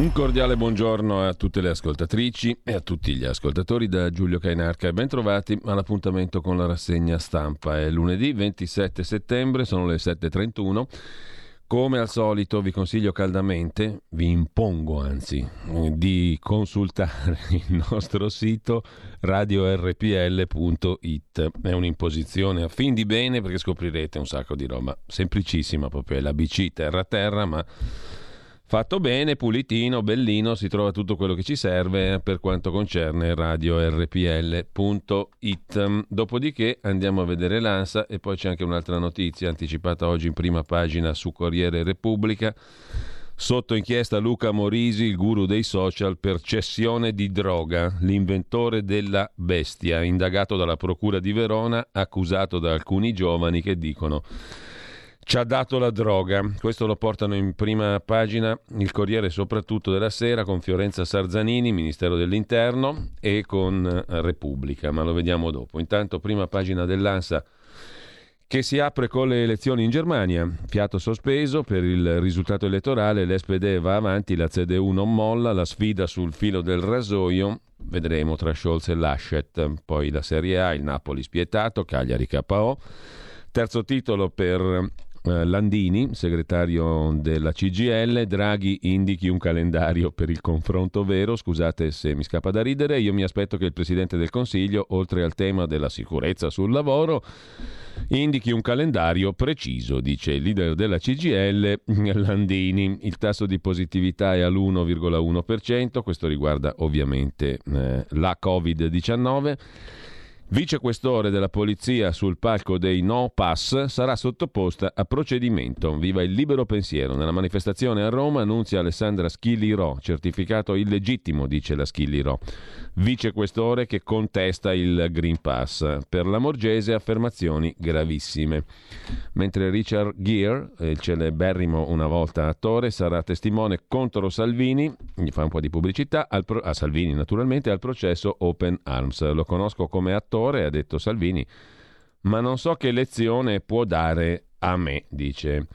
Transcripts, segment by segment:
Un cordiale buongiorno a tutte le ascoltatrici e a tutti gli ascoltatori da Giulio Cainarca e ben trovati all'appuntamento con la rassegna stampa. È lunedì 27 settembre, sono le 7.31. Come al solito vi consiglio caldamente, vi impongo anzi, di consultare il nostro sito radiorpl.it. È un'imposizione a fin di bene perché scoprirete un sacco di roba semplicissima, proprio è l'ABC terra-terra, ma Fatto bene, pulitino, bellino, si trova tutto quello che ci serve per quanto concerne radiorpl.it. Dopodiché andiamo a vedere l'ANSA e poi c'è anche un'altra notizia anticipata oggi in prima pagina su Corriere Repubblica. Sotto inchiesta Luca Morisi, il guru dei social per cessione di droga, l'inventore della bestia, indagato dalla Procura di Verona, accusato da alcuni giovani che dicono ci ha dato la droga. Questo lo portano in prima pagina il Corriere soprattutto della sera con Fiorenza Sarzanini, Ministero dell'Interno e con eh, Repubblica, ma lo vediamo dopo. Intanto prima pagina dell'ANSA che si apre con le elezioni in Germania. Fiato sospeso per il risultato elettorale, l'SPD va avanti, la CDU non molla, la sfida sul filo del rasoio. Vedremo tra Scholz e Laschet. Poi la Serie A, il Napoli spietato, Cagliari KO. Terzo titolo per Landini, segretario della CGL, Draghi indichi un calendario per il confronto vero, scusate se mi scappa da ridere, io mi aspetto che il Presidente del Consiglio, oltre al tema della sicurezza sul lavoro, indichi un calendario preciso, dice il leader della CGL Landini. Il tasso di positività è all'1,1%, questo riguarda ovviamente eh, la Covid-19. Vicequestore della polizia sul palco dei No Pass sarà sottoposta a procedimento. Viva il libero pensiero. Nella manifestazione a Roma annunzia Alessandra Schilliro, certificato illegittimo, dice la Schilliro. Vicequestore che contesta il Green Pass. Per la Morgese affermazioni gravissime. Mentre Richard Gere, il celeberrimo una volta attore, sarà testimone contro Salvini, gli fa un po' di pubblicità, pro- a Salvini naturalmente, al processo Open Arms. Lo conosco come attore attore, ha detto Salvini, ma non so che lezione può dare a me, dice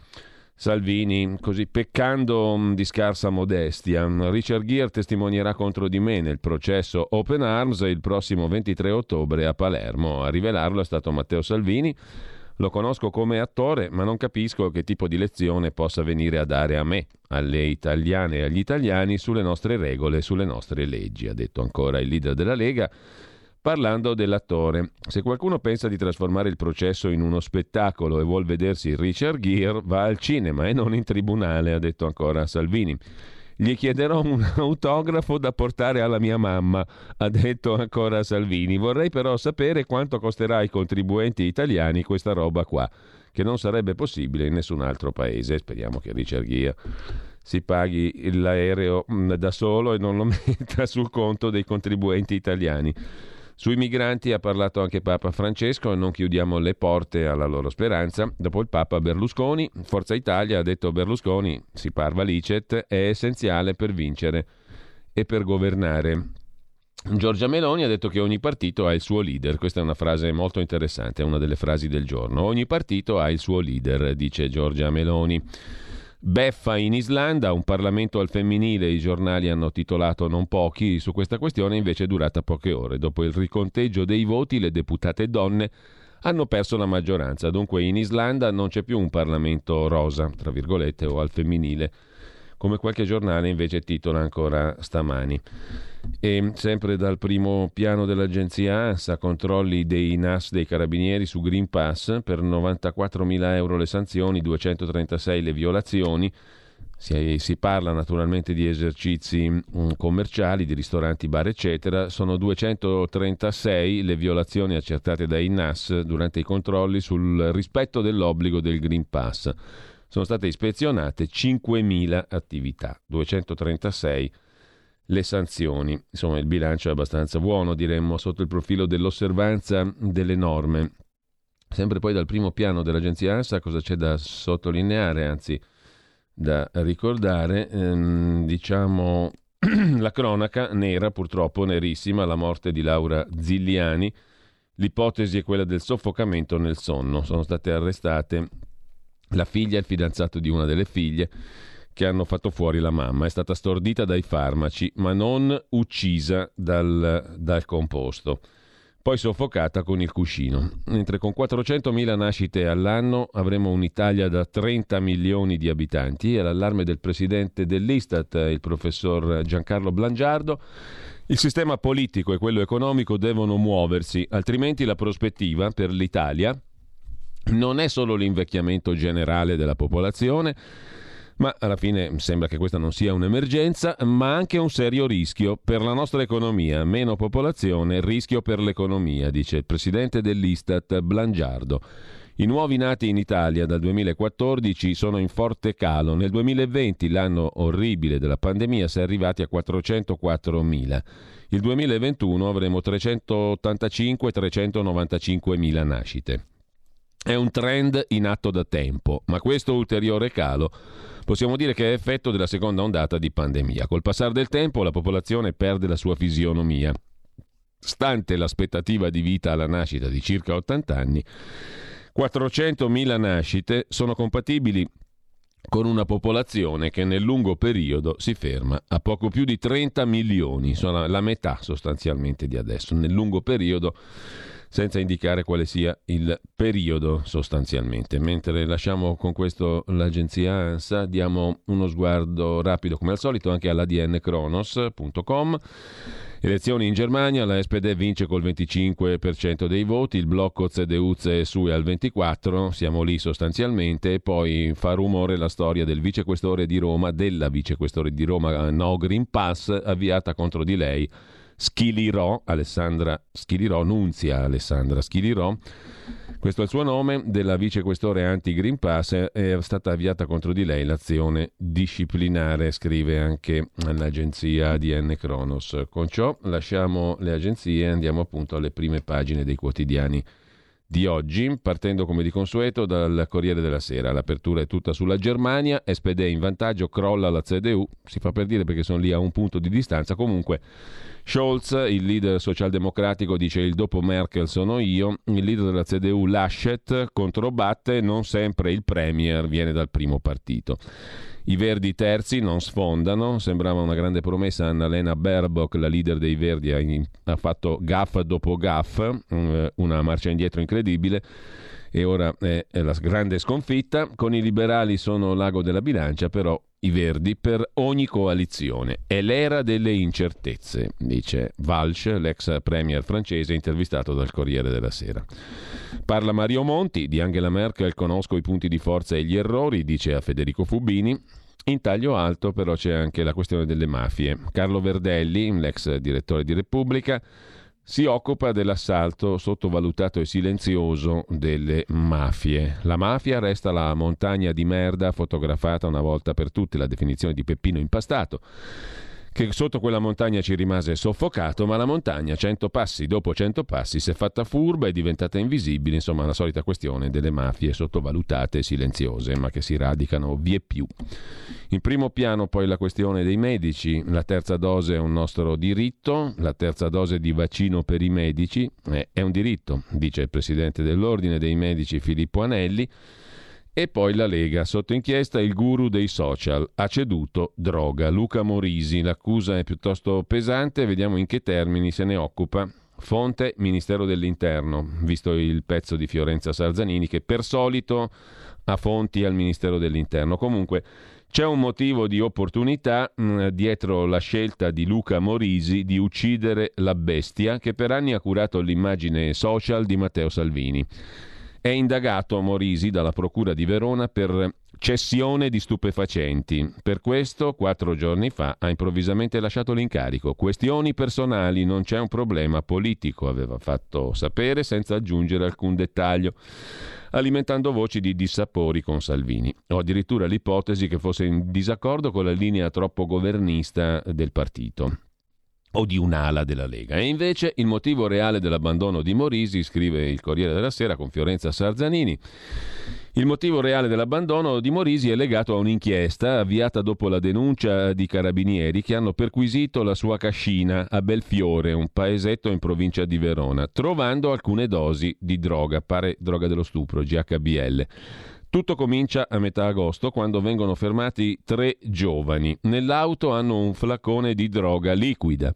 Salvini, così peccando mm, di scarsa modestia. Richard Gere testimonierà contro di me nel processo Open Arms il prossimo 23 ottobre a Palermo. A rivelarlo è stato Matteo Salvini. Lo conosco come attore, ma non capisco che tipo di lezione possa venire a dare a me, alle italiane e agli italiani sulle nostre regole, sulle nostre leggi, ha detto ancora il leader della Lega parlando dell'attore. Se qualcuno pensa di trasformare il processo in uno spettacolo e vuol vedersi Richard Gere, va al cinema e non in tribunale, ha detto ancora Salvini. Gli chiederò un autografo da portare alla mia mamma, ha detto ancora Salvini. Vorrei però sapere quanto costerà ai contribuenti italiani questa roba qua, che non sarebbe possibile in nessun altro paese. Speriamo che Richard Gere si paghi l'aereo mm, da solo e non lo metta sul conto dei contribuenti italiani. Sui migranti ha parlato anche Papa Francesco e non chiudiamo le porte alla loro speranza. Dopo il Papa Berlusconi, Forza Italia ha detto Berlusconi, si parva licet, è essenziale per vincere e per governare. Giorgia Meloni ha detto che ogni partito ha il suo leader, questa è una frase molto interessante, è una delle frasi del giorno. Ogni partito ha il suo leader, dice Giorgia Meloni. Beffa in Islanda, un Parlamento al femminile, i giornali hanno titolato non pochi, su questa questione invece è durata poche ore. Dopo il riconteggio dei voti le deputate donne hanno perso la maggioranza, dunque in Islanda non c'è più un Parlamento rosa, tra virgolette, o al femminile come qualche giornale invece titola ancora stamani. E sempre dal primo piano dell'agenzia ANSA, controlli dei NAS dei carabinieri su Green Pass, per 94.000 euro le sanzioni, 236 le violazioni. Si, si, parla naturalmente di esercizi mm, commerciali, di ristoranti, bar, eccetera. Sono 236 le violazioni accertate dai NAS durante i controlli sul rispetto dell'obbligo del Green Pass sono state ispezionate 5.000 attività, 236 le sanzioni. Insomma, il bilancio è abbastanza buono, diremmo, sotto il profilo dell'osservanza delle norme. Sempre poi dal primo piano dell'agenzia ANSA cosa c'è da sottolineare, anzi da ricordare, ehm, diciamo la cronaca nera, purtroppo nerissima, la morte di Laura Zigliani. L'ipotesi è quella del soffocamento nel sonno. Sono state arrestate la figlia e il fidanzato di una delle figlie che hanno fatto fuori la mamma. È stata stordita dai farmaci, ma non uccisa dal, dal composto. Poi soffocata con il cuscino. Mentre con 400.000 nascite all'anno avremo un'Italia da 30 milioni di abitanti. È l'allarme del presidente dell'Istat, il professor Giancarlo Blangiardo. Il sistema politico e quello economico devono muoversi, altrimenti la prospettiva per l'Italia non è solo l'invecchiamento generale della popolazione, ma alla fine sembra che questa non sia un'emergenza, ma anche un serio rischio per la nostra economia. Meno popolazione, rischio per l'economia, dice il presidente dell'Istat Blangiardo. I nuovi nati in Italia dal 2014 sono in forte calo. Nel 2020, l'anno orribile della pandemia, si è arrivati a 404.000. Il 2021 avremo 385-395.000 nascite. È un trend in atto da tempo, ma questo ulteriore calo possiamo dire che è effetto della seconda ondata di pandemia. Col passare del tempo la popolazione perde la sua fisionomia. Stante l'aspettativa di vita alla nascita di circa 80 anni, 400.000 nascite sono compatibili con una popolazione che nel lungo periodo si ferma a poco più di 30 milioni, sono la metà sostanzialmente di adesso. Nel lungo periodo senza indicare quale sia il periodo sostanzialmente. Mentre lasciamo con questo l'agenzia ANSA, diamo uno sguardo rapido come al solito anche all'adnkronos.com. Elezioni in Germania, la SPD vince col 25% dei voti, il blocco CDU-CSU è al 24%, siamo lì sostanzialmente, e poi fa rumore la storia del vicequestore di Roma, della vicequestore di Roma No Green Pass, avviata contro di lei Schilirò, Alessandra Schilirò, Nunzia Alessandra Schilirò, questo è il suo nome, della vicequestore anti-Green Pass, è stata avviata contro di lei l'azione disciplinare, scrive anche l'agenzia ADN Kronos. Con ciò lasciamo le agenzie e andiamo appunto alle prime pagine dei quotidiani di oggi, partendo come di consueto dal Corriere della Sera. L'apertura è tutta sulla Germania, SPD in vantaggio, crolla la CDU, si fa per dire perché sono lì a un punto di distanza, comunque Scholz, il leader socialdemocratico, dice il dopo Merkel sono io, il leader della CDU Laschet controbatte, non sempre il Premier viene dal primo partito. I Verdi terzi non sfondano, sembrava una grande promessa. Annalena Baerbock, la leader dei Verdi, ha, ha fatto gaff dopo gaff, mm, una marcia indietro incredibile e ora è la grande sconfitta. Con i liberali sono l'ago della bilancia, però i Verdi per ogni coalizione. È l'era delle incertezze, dice Walsh, l'ex premier francese intervistato dal Corriere della Sera. Parla Mario Monti, di Angela Merkel conosco i punti di forza e gli errori, dice a Federico Fubini. In taglio alto però c'è anche la questione delle mafie. Carlo Verdelli, l'ex direttore di Repubblica, si occupa dell'assalto sottovalutato e silenzioso delle mafie. La mafia resta la montagna di merda fotografata una volta per tutte, la definizione di Peppino impastato che sotto quella montagna ci rimase soffocato, ma la montagna, cento passi dopo cento passi, si è fatta furba, è diventata invisibile, insomma la solita questione delle mafie sottovalutate e silenziose, ma che si radicano vie più. In primo piano poi la questione dei medici, la terza dose è un nostro diritto, la terza dose di vaccino per i medici eh, è un diritto, dice il presidente dell'Ordine dei Medici Filippo Anelli, e poi la Lega. Sotto inchiesta il guru dei social. Ha ceduto droga. Luca Morisi. L'accusa è piuttosto pesante. Vediamo in che termini se ne occupa. Fonte Ministero dell'Interno, visto il pezzo di Fiorenza Sarzanini che per solito ha fonti al Ministero dell'Interno. Comunque c'è un motivo di opportunità mh, mm, dietro la scelta di Luca Morisi di uccidere la bestia che per anni ha curato l'immagine social di Matteo Salvini. È indagato Morisi dalla Procura di Verona per cessione di stupefacenti. Per questo, quattro giorni fa, ha improvvisamente lasciato l'incarico. Questioni personali, non c'è un problema politico, aveva fatto sapere senza aggiungere alcun dettaglio alimentando voci di dissapori con Salvini. O addirittura l'ipotesi che fosse in disaccordo con la linea troppo governista del partito o di un'ala della Lega. E invece il motivo reale dell'abbandono di Morisi, scrive il Corriere della Sera con Fiorenza Sarzanini, il motivo reale dell'abbandono di Morisi è legato a un'inchiesta avviata dopo la denuncia di carabinieri che hanno perquisito la sua cascina a Belfiore, un paesetto in provincia di Verona, trovando alcune dosi di droga, pare droga dello stupro, GHBL Tutto comincia a metà agosto quando vengono fermati tre giovani. Nell'auto hanno un flacone di droga liquida.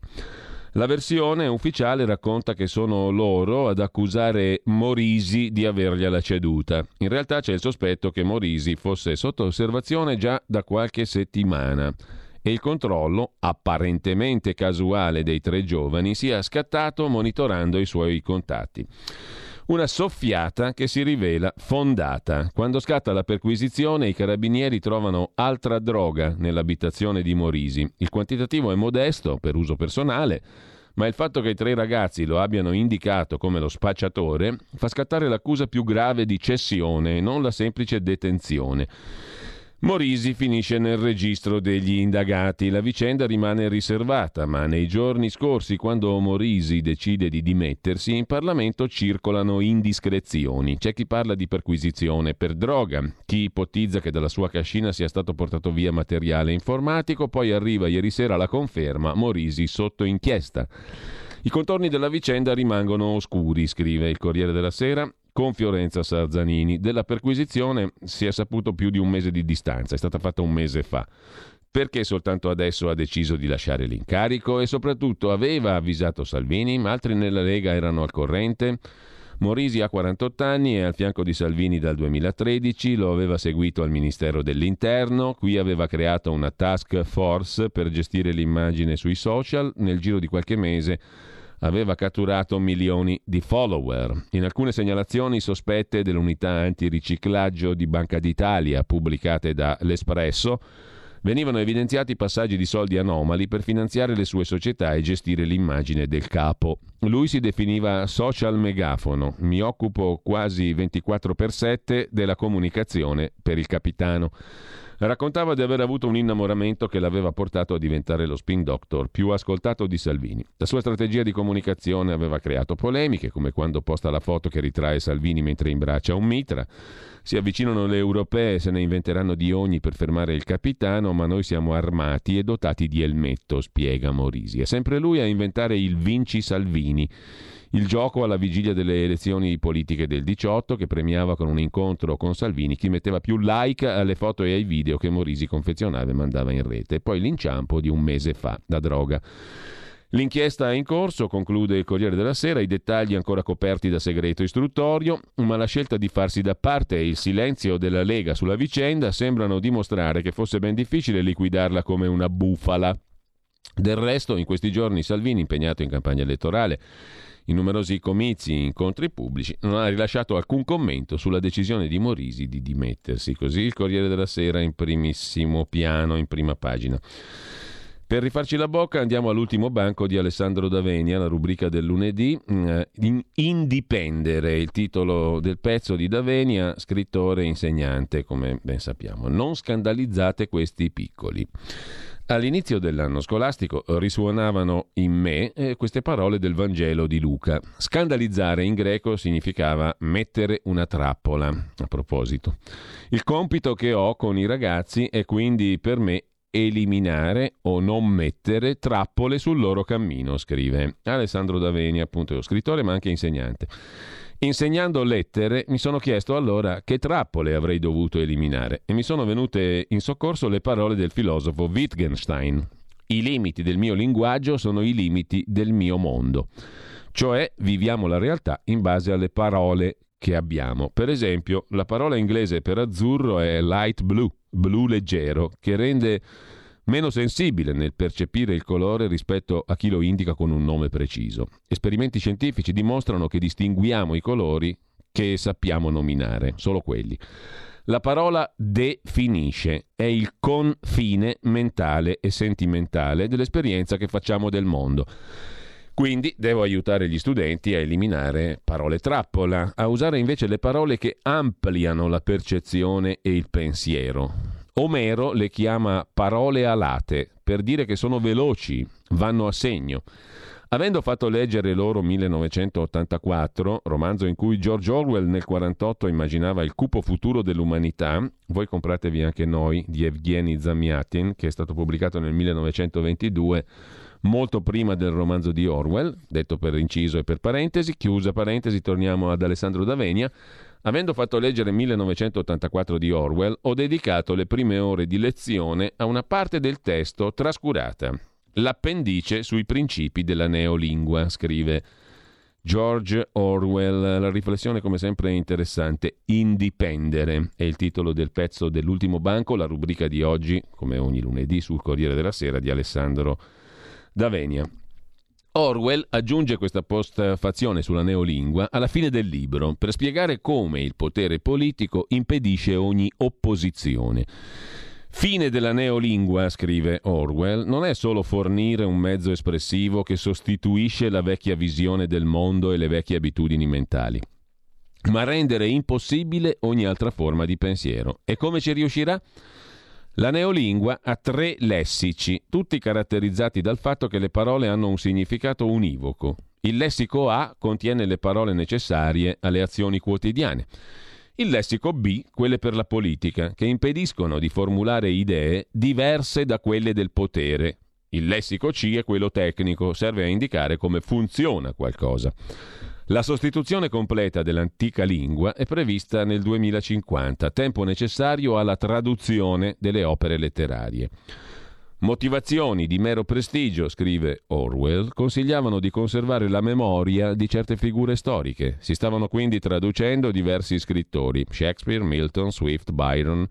La versione ufficiale racconta che sono loro ad accusare Morisi di avergliela ceduta. In realtà c'è il sospetto che Morisi fosse sotto osservazione già da qualche settimana e il controllo, apparentemente casuale, dei tre giovani sia scattato monitorando i suoi contatti. Una soffiata che si rivela fondata. Quando scatta la perquisizione, i carabinieri trovano altra droga nell'abitazione di Morisi. Il quantitativo è modesto per uso personale, ma il fatto che i tre ragazzi lo abbiano indicato come lo spacciatore fa scattare l'accusa più grave di cessione e non la semplice detenzione. Morisi finisce nel registro degli indagati. La vicenda rimane riservata, ma nei giorni scorsi, quando Morisi decide di dimettersi, in Parlamento circolano indiscrezioni. C'è chi parla di perquisizione per droga, chi ipotizza che dalla sua cascina sia stato portato via materiale informatico, poi arriva ieri sera la conferma Morisi sotto inchiesta. I contorni della vicenda rimangono oscuri, scrive il Corriere della Sera, con Fiorenza Sarzanini. Della perquisizione si è saputo più di un mese di distanza, è stata fatta un mese fa. Perché soltanto adesso ha deciso di lasciare l'incarico e soprattutto aveva avvisato Salvini, ma altri nella Lega erano al corrente? Morisi ha 48 anni, è al fianco di Salvini dal 2013, lo aveva seguito al Ministero dell'Interno, qui aveva creato una task force per gestire l'immagine sui social, nel giro di qualche mese aveva catturato milioni di follower. In alcune segnalazioni sospette dell'unità antiriciclaggio di Banca d'Italia pubblicate da L'Espresso, venivano evidenziati passaggi di soldi anomali per finanziare le sue società e gestire l'immagine del capo. Lui si definiva social megafono, mi occupo quasi 24 per 7 della comunicazione per il capitano. Raccontava di aver avuto un innamoramento che l'aveva portato a diventare lo spin doctor più ascoltato di Salvini. La sua strategia di comunicazione aveva creato polemiche, come quando posta la foto che ritrae Salvini mentre imbraccia un mitra. Si avvicinano le europee, se ne inventeranno di ogni per fermare il capitano, ma noi siamo armati e dotati di elmetto, spiega Morisi. È sempre lui a inventare il Vinci Salvini il gioco alla vigilia delle elezioni politiche del 18 che premiava con un incontro con Salvini chi metteva più like alle foto e ai video che Morisi confezionava e mandava in rete. E poi l'inciampo di un mese fa da droga. L'inchiesta è in corso, conclude il Corriere della Sera, i dettagli ancora coperti da segreto istruttorio, ma la scelta di farsi da parte e il silenzio della Lega sulla vicenda sembrano dimostrare che fosse ben difficile liquidarla come una bufala. Del resto, in questi giorni Salvini, impegnato in campagna elettorale, in numerosi comizi e incontri pubblici, non ha rilasciato alcun commento sulla decisione di Morisi di dimettersi. Così il Corriere della Sera in primissimo piano, in prima pagina. Per rifarci la bocca andiamo all'ultimo banco di Alessandro Davenia, la rubrica del lunedì, mm, Indipendere, il titolo del pezzo di Davenia, scrittore e insegnante, come ben sappiamo. Non scandalizzate questi piccoli. All'inizio dell'anno scolastico risuonavano in me eh, queste parole del Vangelo di Luca. Scandalizzare in greco significava mettere una trappola. A proposito, il compito che ho con i ragazzi è quindi per me eliminare o non mettere trappole sul loro cammino, scrive Alessandro Daveni, appunto, scrittore ma anche insegnante. Insegnando lettere mi sono chiesto allora che trappole avrei dovuto eliminare e mi sono venute in soccorso le parole del filosofo Wittgenstein. I limiti del mio linguaggio sono i limiti del mio mondo. Cioè viviamo la realtà in base alle parole che abbiamo. Per esempio, la parola inglese per azzurro è light blue, blu leggero, che rende meno sensibile nel percepire il colore rispetto a chi lo indica con un nome preciso. Esperimenti scientifici dimostrano che distinguiamo i colori che sappiamo nominare, solo quelli. La parola definisce, è il confine mentale e sentimentale dell'esperienza che facciamo del mondo. Quindi devo aiutare gli studenti a eliminare parole trappola, a usare invece le parole che ampliano la percezione e il pensiero. Omero le chiama parole alate per dire che sono veloci, vanno a segno. Avendo fatto leggere loro 1984, romanzo in cui George Orwell nel 1948 immaginava il cupo futuro dell'umanità, voi compratevi anche noi di Evgeny Zamiatin, che è stato pubblicato nel 1922, molto prima del romanzo di Orwell, detto per inciso e per parentesi, chiusa parentesi, torniamo ad Alessandro Davenia, Avendo fatto leggere 1984 di Orwell, ho dedicato le prime ore di lezione a una parte del testo trascurata, l'appendice sui principi della neolingua, scrive George Orwell. La riflessione, come sempre, è interessante. Indipendere è il titolo del pezzo dell'ultimo banco, la rubrica di oggi, come ogni lunedì, sul Corriere della Sera di Alessandro Davenia. Orwell aggiunge questa postfazione sulla neolingua alla fine del libro per spiegare come il potere politico impedisce ogni opposizione. Fine della neolingua, scrive Orwell, non è solo fornire un mezzo espressivo che sostituisce la vecchia visione del mondo e le vecchie abitudini mentali, ma rendere impossibile ogni altra forma di pensiero. E come ci riuscirà? La neolingua ha tre lessici, tutti caratterizzati dal fatto che le parole hanno un significato univoco. Il lessico A contiene le parole necessarie alle azioni quotidiane. Il lessico B, quelle per la politica, che impediscono di formulare idee diverse da quelle del potere. Il lessico C è quello tecnico, serve a indicare come funziona qualcosa. La sostituzione completa dell'antica lingua è prevista nel 2050, tempo necessario alla traduzione delle opere letterarie. Motivazioni di mero prestigio, scrive Orwell, consigliavano di conservare la memoria di certe figure storiche. Si stavano quindi traducendo diversi scrittori, Shakespeare, Milton, Swift, Byron.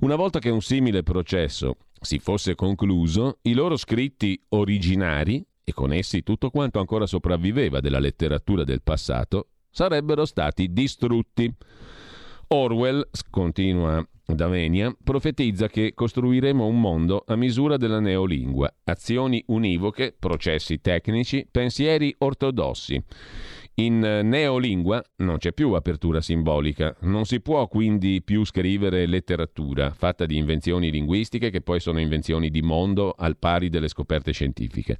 Una volta che un simile processo si fosse concluso, i loro scritti originari e con essi tutto quanto ancora sopravviveva della letteratura del passato, sarebbero stati distrutti. Orwell, continua Davenia, profetizza che costruiremo un mondo a misura della neolingua, azioni univoche, processi tecnici, pensieri ortodossi. In neolingua non c'è più apertura simbolica, non si può quindi più scrivere letteratura fatta di invenzioni linguistiche che poi sono invenzioni di mondo al pari delle scoperte scientifiche.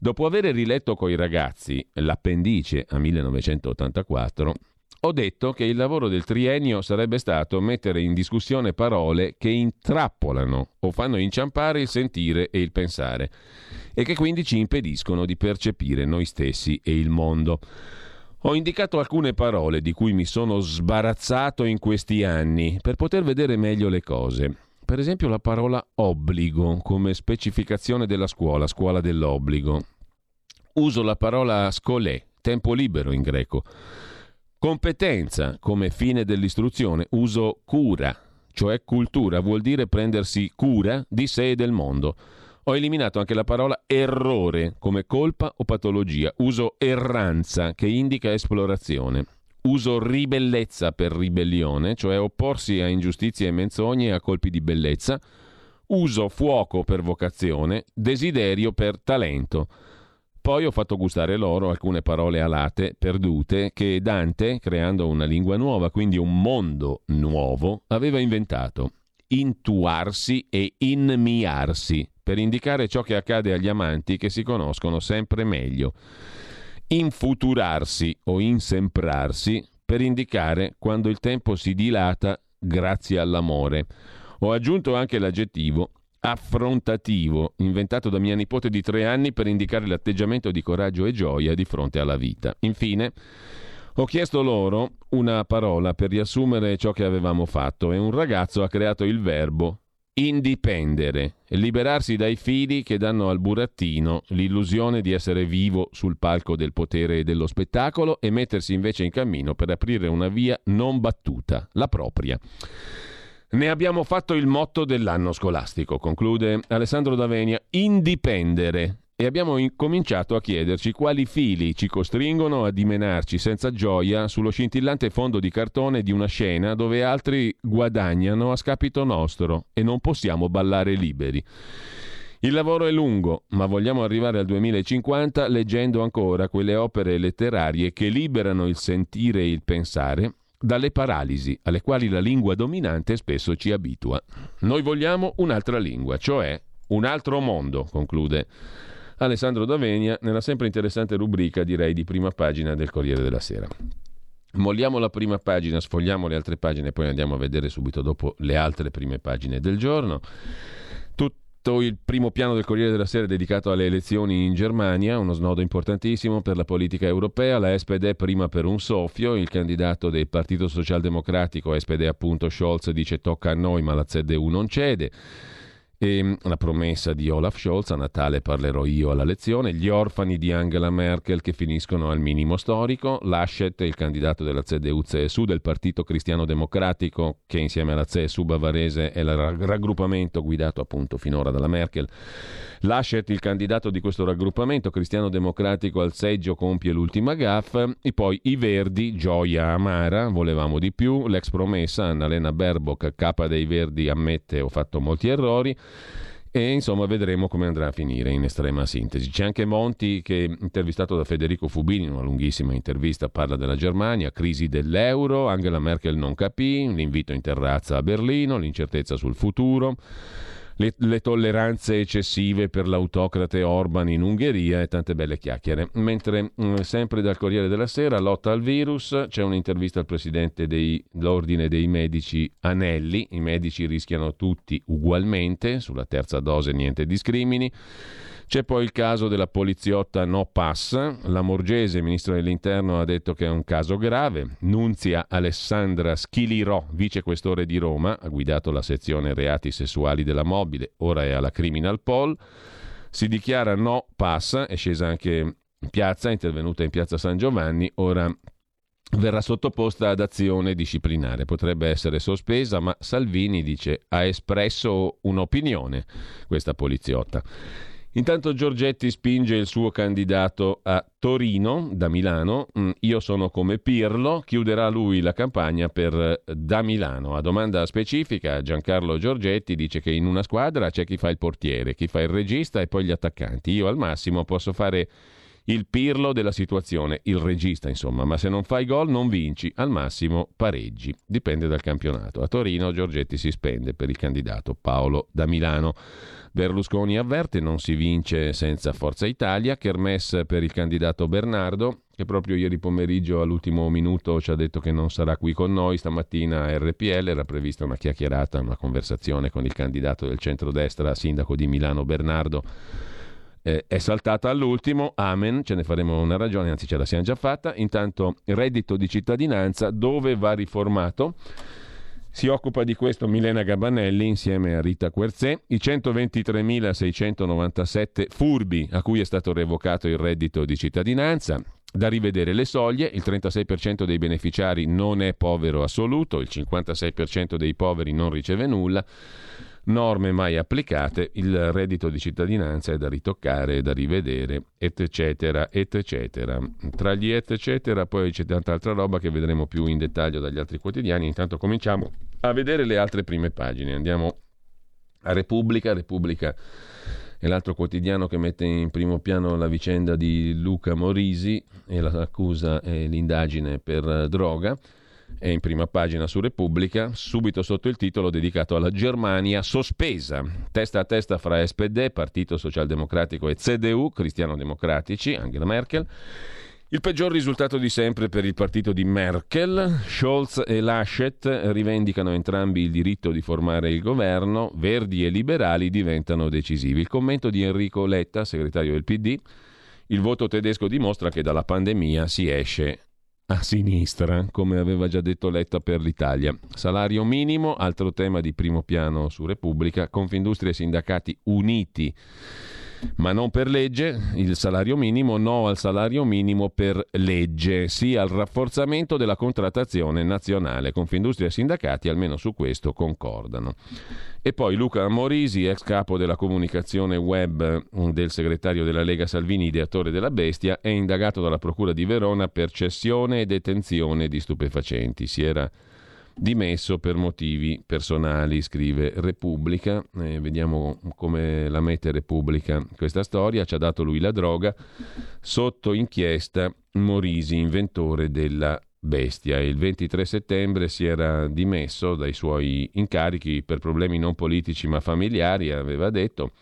Dopo aver riletto coi ragazzi l'appendice a 1984, ho detto che il lavoro del triennio sarebbe stato mettere in discussione parole che intrappolano o fanno inciampare il sentire e il pensare e che quindi ci impediscono di percepire noi stessi e il mondo. Ho indicato alcune parole di cui mi sono sbarazzato in questi anni per poter vedere meglio le cose. Per esempio la parola obbligo come specificazione della scuola, scuola dell'obbligo. Uso la parola scolè, tempo libero in greco. Competenza come fine dell'istruzione. Uso cura, cioè cultura, vuol dire prendersi cura di sé e del mondo. Ho eliminato anche la parola errore come colpa o patologia. Uso erranza che indica esplorazione uso ribellezza per ribellione, cioè opporsi a ingiustizie e menzogne a colpi di bellezza, uso fuoco per vocazione, desiderio per talento. Poi ho fatto gustare loro alcune parole alate, perdute, che Dante, creando una lingua nuova, quindi un mondo nuovo, aveva inventato. Intuarsi e inmiarsi, per indicare ciò che accade agli amanti che si conoscono sempre meglio infuturarsi o insemprarsi per indicare quando il tempo si dilata grazie all'amore. Ho aggiunto anche l'aggettivo affrontativo, inventato da mia nipote di tre anni per indicare l'atteggiamento di coraggio e gioia di fronte alla vita. Infine, ho chiesto loro una parola per riassumere ciò che avevamo fatto e un ragazzo ha creato il verbo indipendere, liberarsi dai fili che danno al burattino l'illusione di essere vivo sul palco del potere e dello spettacolo e mettersi invece in cammino per aprire una via non battuta, la propria. Ne abbiamo fatto il motto dell'anno scolastico, conclude Alessandro Davenia, indipendere e abbiamo incominciato a chiederci quali fili ci costringono a dimenarci senza gioia sullo scintillante fondo di cartone di una scena dove altri guadagnano a scapito nostro e non possiamo ballare liberi. Il lavoro è lungo, ma vogliamo arrivare al 2050 leggendo ancora quelle opere letterarie che liberano il sentire e il pensare dalle paralisi alle quali la lingua dominante spesso ci abitua. Noi vogliamo un'altra lingua, cioè un altro mondo, conclude Alessandro Davenia nella sempre interessante rubrica, direi, di prima pagina del Corriere della Sera. Molliamo la prima pagina, sfogliamo le altre pagine, poi andiamo a vedere subito dopo le altre prime pagine del giorno. Questo il primo piano del Corriere della Sera dedicato alle elezioni in Germania, uno snodo importantissimo per la politica europea. La SPD prima per un soffio, il candidato del Partito Socialdemocratico, SPD appunto Scholz, dice tocca a noi ma la CDU non cede. E mm, la promessa di Olaf Scholz, a Natale parlerò io alla lezione, gli orfani di Angela Merkel che finiscono al minimo storico, Laschet, il candidato della CDU-CSU del Partito Cristiano Democratico, che insieme alla CSU bavarese è il raggruppamento guidato appunto finora dalla Merkel, Laschet, il candidato di questo raggruppamento cristiano democratico al seggio, compie l'ultima gaffa. E poi i Verdi, gioia amara, volevamo di più. L'ex promessa, Annalena Baerbock, capa dei Verdi, ammette ho fatto molti errori. E insomma vedremo come andrà a finire in estrema sintesi. C'è anche Monti che, intervistato da Federico Fubini, in una lunghissima intervista, parla della Germania, crisi dell'euro, Angela Merkel non capì, l'invito in terrazza a Berlino, l'incertezza sul futuro le, le tolleranze eccessive per l'autocrate Orban in Ungheria e tante belle chiacchiere. Mentre mh, mm, sempre dal Corriere della Sera, lotta al virus, c'è un'intervista al presidente dell'Ordine dei Medici Anelli, i medici rischiano tutti ugualmente, sulla terza dose niente discrimini. C'è poi il caso della poliziotta No Pass. La Morgese, ministro dell'Interno, ha detto che è un caso grave. Nunzia Alessandra Schilirò, vicequestore di Roma, ha guidato la sezione reati sessuali della mobile, ora è alla Criminal Poll. Si dichiara No Pass, è scesa anche in piazza, è intervenuta in piazza San Giovanni, ora verrà sottoposta ad azione disciplinare. Potrebbe essere sospesa, ma Salvini dice ha espresso un'opinione questa poliziotta. Intanto Giorgetti spinge il suo candidato a Torino, da Milano. Mm, io sono come Pirlo, chiuderà lui la campagna per eh, da Milano. A domanda specifica, Giancarlo Giorgetti dice che in una squadra c'è chi fa il portiere, chi fa il regista e poi gli attaccanti. Io al massimo posso fare il pirlo della situazione, il regista insomma, ma se non fai gol non vinci, al massimo pareggi, dipende dal campionato. A Torino Giorgetti si spende per il candidato Paolo da Milano. Berlusconi avverte non si vince senza Forza Italia, Kermesse per il candidato Bernardo, che proprio ieri pomeriggio all'ultimo minuto ci ha detto che non sarà qui con noi, stamattina a RPL era prevista una chiacchierata, una conversazione con il candidato del centrodestra, sindaco di Milano Bernardo. Eh, è saltata all'ultimo, amen, ce ne faremo una ragione, anzi ce la siamo già fatta. Intanto reddito di cittadinanza, dove va riformato? Si occupa di questo Milena Gabanelli insieme a Rita Querzè. I 123.697 furbi a cui è stato revocato il reddito di cittadinanza. Da rivedere le soglie, il 36% dei beneficiari non è povero assoluto, il 56% dei poveri non riceve nulla norme mai applicate, il reddito di cittadinanza è da ritoccare, da rivedere, eccetera, eccetera. Tra gli eccetera poi c'è tanta altra roba che vedremo più in dettaglio dagli altri quotidiani, intanto cominciamo a vedere le altre prime pagine. Andiamo a Repubblica, Repubblica è l'altro quotidiano che mette in primo piano la vicenda di Luca Morisi e l'accusa e l'indagine per droga è in prima pagina su Repubblica, subito sotto il titolo dedicato alla Germania sospesa, testa a testa fra SPD, Partito Socialdemocratico e CDU, Cristiano Democratici, Angela Merkel. Il peggior risultato di sempre per il partito di Merkel. Scholz e Laschet rivendicano entrambi il diritto di formare il governo, Verdi e Liberali diventano decisivi. Il commento di Enrico Letta, segretario del PD. Il voto tedesco dimostra che dalla pandemia si esce a sinistra, come aveva già detto Letta per l'Italia. Salario minimo, altro tema di primo piano su Repubblica, Confindustria e sindacati uniti ma non per legge, il salario minimo, no al salario minimo per legge, sì al rafforzamento della contrattazione nazionale. Confindustria e sindacati almeno su questo concordano. E poi Luca Morisi, ex capo della comunicazione web del segretario della Lega Salvini, ideatore della Bestia, è indagato dalla Procura di Verona per cessione e detenzione di stupefacenti. Si era dimesso per motivi personali, scrive Repubblica. Eh, vediamo come la mette Repubblica questa storia. Ci ha dato lui la droga. Sotto inchiesta Morisi, inventore della bestia. Il 23 settembre si era dimesso dai suoi incarichi per problemi non politici ma familiari, aveva detto.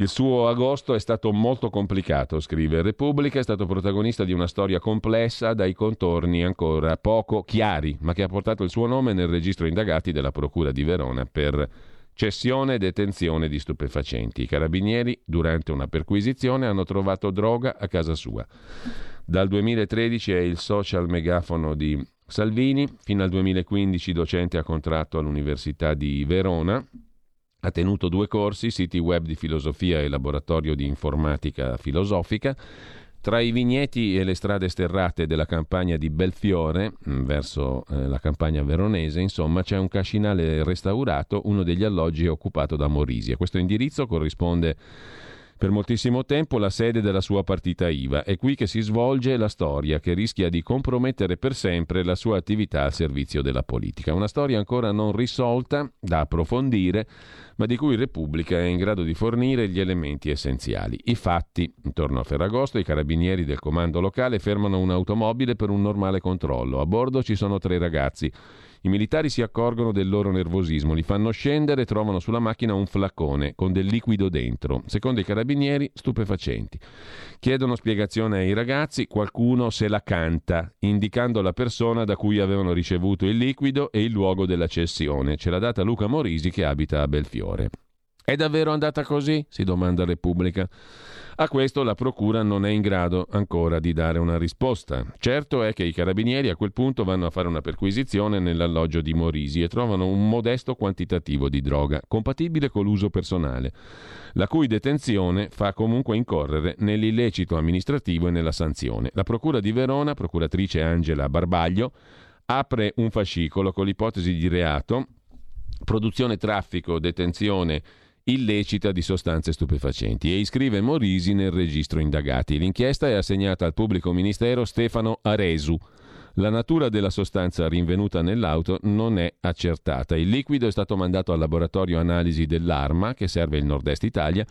Il suo agosto è stato molto complicato, scrive Repubblica, è stato protagonista di una storia complessa dai contorni ancora poco chiari, ma che ha portato il suo nome nel registro indagati della Procura di Verona per cessione e detenzione di stupefacenti. I carabinieri, durante una perquisizione, hanno trovato droga a casa sua. Dal 2013 è il social megafono di Salvini, fino al 2015 docente a contratto all'Università di Verona, ha tenuto due corsi, siti web di filosofia e laboratorio di informatica filosofica. Tra i vigneti e le strade sterrate della campagna di Belfiore, mm, verso eh, la campagna veronese, insomma, c'è un cascinale restaurato, uno degli alloggi occupato da Morisi. A questo indirizzo corrisponde per moltissimo tempo la sede della sua partita IVA. È qui che si svolge la storia che rischia di compromettere per sempre la sua attività al servizio della politica. Una storia ancora non risolta, da approfondire, ma di cui Repubblica è in grado di fornire gli elementi essenziali. I fatti. Intorno a Ferragosto i carabinieri del comando locale fermano un'automobile per un normale controllo. A bordo ci sono tre ragazzi. I militari si accorgono del loro nervosismo, li fanno scendere e trovano sulla macchina un flacone con del liquido dentro. Secondo i carabinieri, stupefacenti. Chiedono spiegazione ai ragazzi, qualcuno se la canta, indicando la persona da cui avevano ricevuto il liquido e il luogo della cessione. Ce l'ha data Luca Morisi che abita a Belfiore. È davvero andata così? si domanda Repubblica. A questo la Procura non è in grado ancora di dare una risposta. Certo è che i carabinieri a quel punto vanno a fare una perquisizione nell'alloggio di Morisi e trovano un modesto quantitativo di droga, compatibile con l'uso personale, la cui detenzione fa comunque incorrere nell'illecito amministrativo e nella sanzione. La Procura di Verona, procuratrice Angela Barbaglio, apre un fascicolo con l'ipotesi di reato produzione, traffico, detenzione illecita di sostanze stupefacenti e iscrive Morisi nel registro indagati. L'inchiesta è assegnata al pubblico ministero Stefano Aresu. La natura della sostanza rinvenuta nell'auto non è accertata. Il liquido è stato mandato al laboratorio analisi dell'Arma, che serve il nord-est Italia,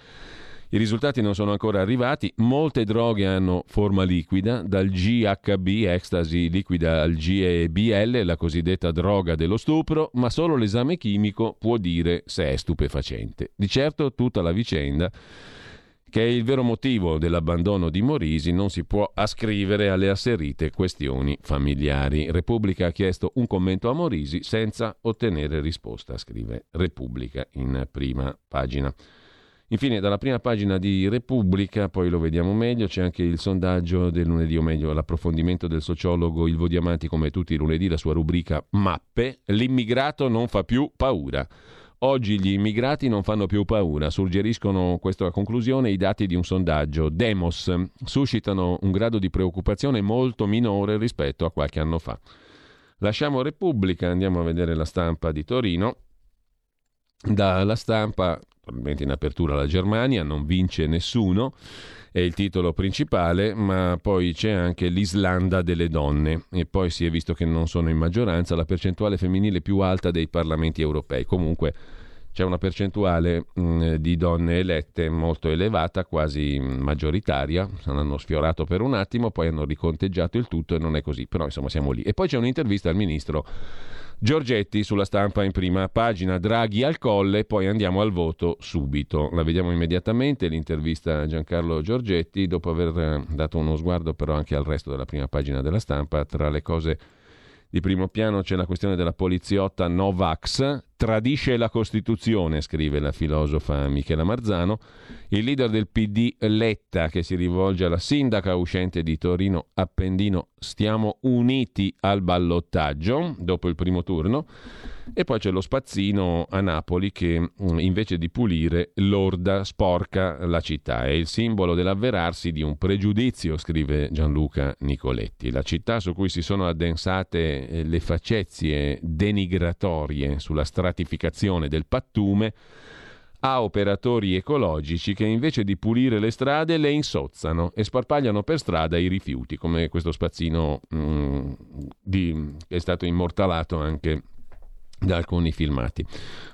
i risultati non sono ancora arrivati, molte droghe hanno forma liquida, dal GHB, ecstasy liquida al GEBL, la cosiddetta droga dello stupro, ma solo l'esame chimico può dire se è stupefacente. Di certo tutta la vicenda che è il vero motivo dell'abbandono di Morisi, non si può ascrivere alle asserite questioni familiari. Repubblica ha chiesto un commento a Morisi senza ottenere risposta, scrive Repubblica in prima pagina. Infine, dalla prima pagina di Repubblica, poi lo vediamo meglio, c'è anche il sondaggio del lunedì, o meglio, l'approfondimento del sociologo Ilvo Diamanti, come tutti i lunedì, la sua rubrica Mappe. L'immigrato non fa più paura. Oggi gli immigrati non fanno più paura, suggeriscono questa conclusione i dati di un sondaggio. Demos suscitano un grado di preoccupazione molto minore rispetto a qualche anno fa. Lasciamo Repubblica, andiamo a vedere la stampa di Torino. Dalla stampa probabilmente in apertura la Germania, non vince nessuno, è il titolo principale, ma poi c'è anche l'Islanda delle donne e poi si è visto che non sono in maggioranza la percentuale femminile più alta dei parlamenti europei. Comunque c'è una percentuale mh, di donne elette molto elevata, quasi maggioritaria, hanno sfiorato per un attimo, poi hanno riconteggiato il tutto e non è così, però insomma siamo lì. E poi c'è un'intervista al ministro Giorgetti sulla stampa in prima pagina, Draghi al colle, poi andiamo al voto subito. La vediamo immediatamente, l'intervista a Giancarlo Giorgetti, dopo aver eh, dato uno sguardo però anche al resto della prima pagina della stampa, tra le cose di primo piano c'è la questione della poliziotta Novax, tradisce la Costituzione, scrive la filosofa Michela Marzano. Il leader del PD Letta, che si rivolge alla sindaca uscente di Torino Appendino, stiamo uniti al ballottaggio dopo il primo turno. E poi c'è lo spazzino a Napoli che mm, invece di pulire lorda, sporca la città. È il simbolo dell'avverarsi di un pregiudizio, scrive Gianluca Nicoletti. La città su cui si sono addensate eh, le facezie denigratorie sulla stratificazione del pattume ha operatori ecologici che invece di pulire le strade le insozzano e sparpagliano per strada i rifiuti, come questo spazzino mm, che è stato immortalato anche da alcuni filmati.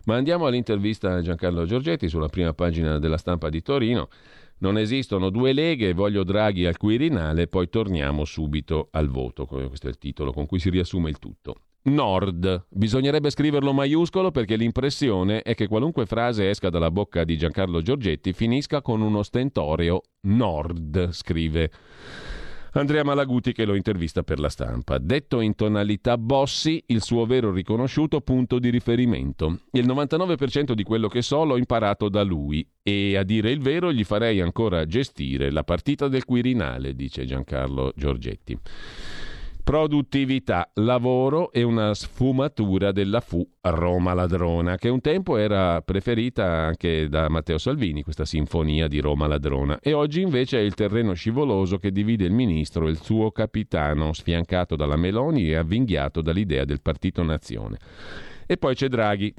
Ma andiamo all'intervista a Giancarlo Giorgetti sulla prima pagina della stampa di Torino. Non esistono due leghe, voglio Draghi al Quirinale, poi torniamo subito al voto. Questo è il titolo con cui si riassume il tutto. Nord. Bisognerebbe scriverlo maiuscolo perché l'impressione è che qualunque frase esca dalla bocca di Giancarlo Giorgetti finisca con uno stentoreo Nord, scrive Andrea Malaguti che lo intervista per la stampa. Detto in tonalità Bossi, il suo vero riconosciuto punto di riferimento. Il 99% di quello che so l'ho imparato da lui e a dire il vero gli farei ancora gestire la partita del Quirinale, dice Giancarlo Giorgetti. Produttività, lavoro e una sfumatura della fu Roma ladrona, che un tempo era preferita anche da Matteo Salvini, questa sinfonia di Roma ladrona, e oggi invece è il terreno scivoloso che divide il ministro e il suo capitano, sfiancato dalla Meloni e avvinghiato dall'idea del partito nazione. E poi c'è Draghi,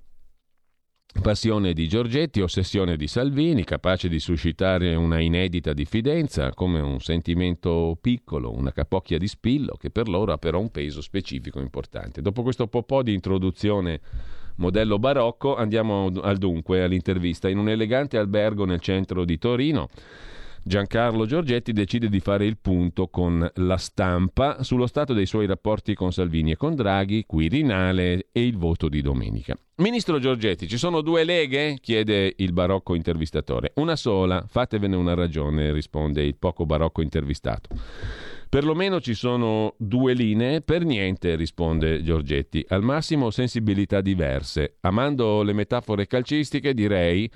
Passione di Giorgetti, ossessione di Salvini, capace di suscitare una inedita diffidenza, come un sentimento piccolo, una capocchia di spillo, che per loro ha però un peso specifico importante. Dopo questo po' di introduzione modello barocco, andiamo al dunque, all'intervista. In un elegante albergo nel centro di Torino, Giancarlo Giorgetti decide di fare il punto con la stampa sullo stato dei suoi rapporti con Salvini e con Draghi, Quirinale e il voto di domenica. Ministro Giorgetti, ci sono due leghe? chiede il barocco intervistatore. Una sola, fatevene una ragione, risponde il poco barocco intervistato. Perlomeno ci sono due linee, per niente, risponde Giorgetti. Al massimo sensibilità diverse. Amando le metafore calcistiche, direi